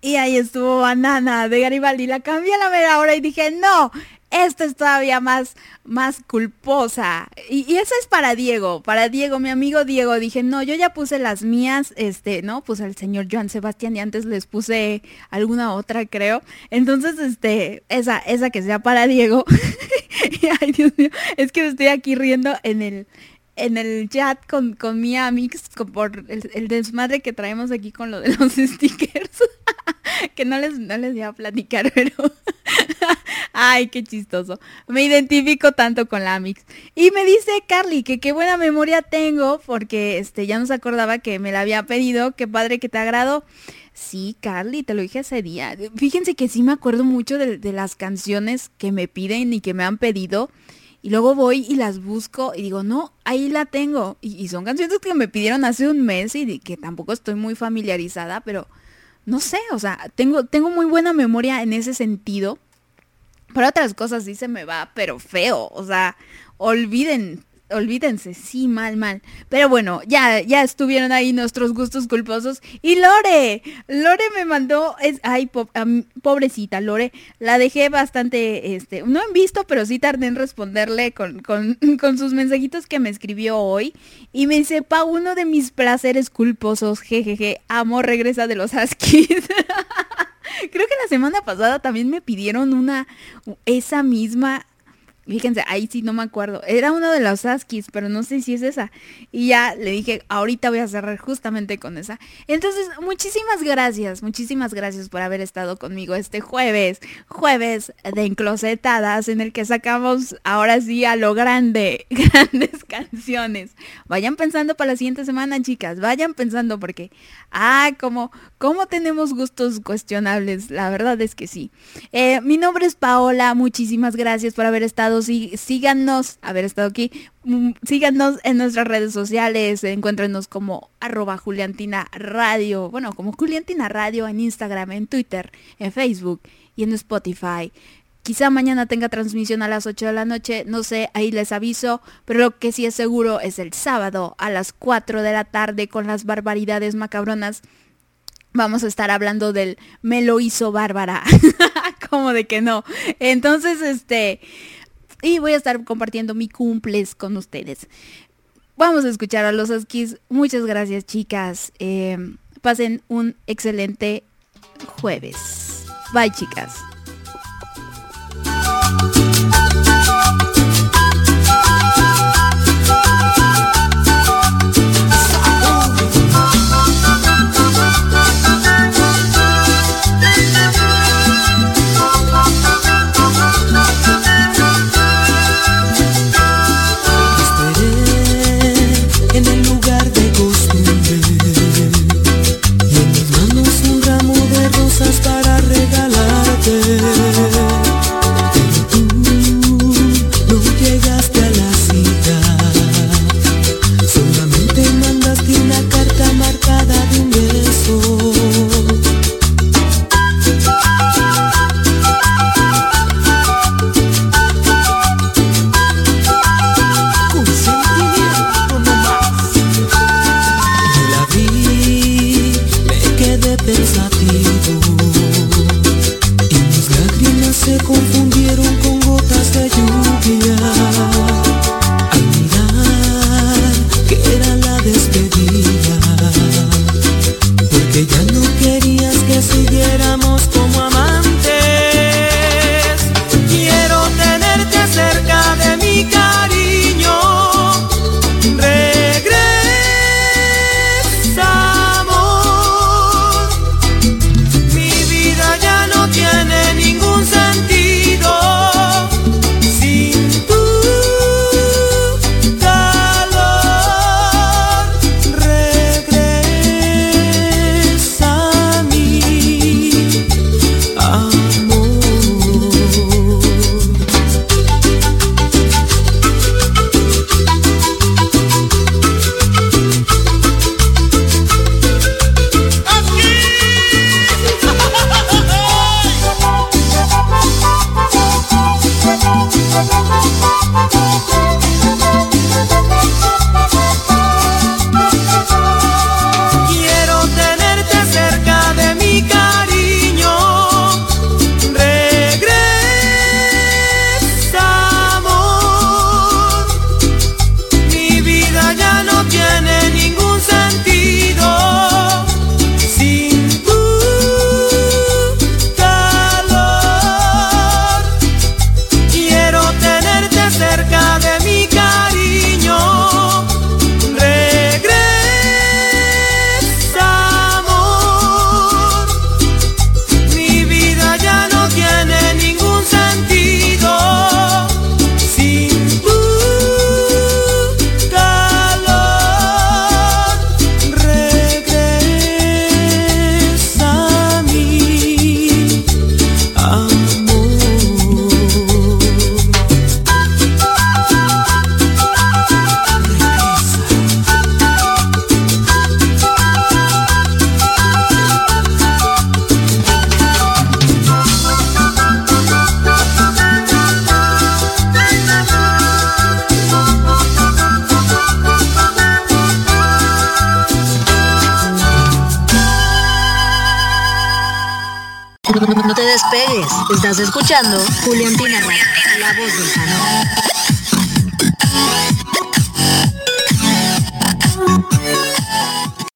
Y ahí estuvo Banana de Garibaldi. La cambié a la mera hora y dije, no, esta es todavía más, más culposa. Y, eso es para Diego, para Diego, mi amigo Diego. Dije, no, yo ya puse las mías, este, ¿no? Puse al señor Joan Sebastián y antes les puse alguna otra, creo. Entonces, este, esa, esa que sea para Diego. Ay, Dios mío, es que me estoy aquí riendo en el, en el chat con, con mi amix con- por el, desmadre que traemos aquí con lo de los stickers. que no les, no les iba a platicar, pero... Ay, qué chistoso. Me identifico tanto con la Amix. Y me dice Carly que qué buena memoria tengo porque este ya no se acordaba que me la había pedido. Qué padre que te agradó. Sí, Carly, te lo dije ese día. Fíjense que sí me acuerdo mucho de, de las canciones que me piden y que me han pedido. Y luego voy y las busco y digo, no, ahí la tengo. Y, son canciones que me pidieron hace un mes y que tampoco estoy muy familiarizada, pero no sé, o sea, tengo, tengo muy buena memoria en ese sentido. Para otras cosas sí se me va, pero feo. O sea, olviden, olvídense, sí, mal, mal. Pero bueno, ya, ya estuvieron ahí nuestros gustos culposos. Y Lore, Lore me mandó, es, ay, po- am- pobrecita Lore, la dejé bastante, este, no en visto, pero sí tardé en responderle con, con, con sus mensajitos que me escribió hoy. Y me dice, pa, uno de mis placeres culposos, jejeje, amo regresa de los Huskies. Creo que la semana pasada también me pidieron una, esa misma, fíjense, ahí sí no me acuerdo, era uno de los Huskies, pero no sé si es esa. Y ya le dije, ahorita voy a cerrar justamente con esa. Entonces, muchísimas gracias, muchísimas gracias por haber estado conmigo este jueves, jueves de enclosetadas, en el que sacamos ahora sí a lo grande, grandes canciones. Vayan pensando para la siguiente semana, chicas, vayan pensando porque, ah, como, como tenemos gustos cuestionables, la verdad es que sí. Eh, mi nombre es Paola, muchísimas gracias por haber estado, sí, síganos, haber estado aquí, mm, síganos en nuestras redes sociales, encuéntrenos como arroba Juliantina Radio, bueno, como Juliantina Radio en Instagram, en Twitter, en Facebook y en Spotify. Quizá mañana tenga transmisión a las 8 de la noche, no sé, ahí les aviso, pero lo que sí es seguro es el sábado a las 4 de la tarde con las barbaridades macabronas. Vamos a estar hablando del me lo hizo Bárbara. Como de que no. Entonces, este, y voy a estar compartiendo mi cumples con ustedes. Vamos a escuchar a los Askis. Muchas gracias, chicas. Eh, pasen un excelente jueves. Bye, chicas.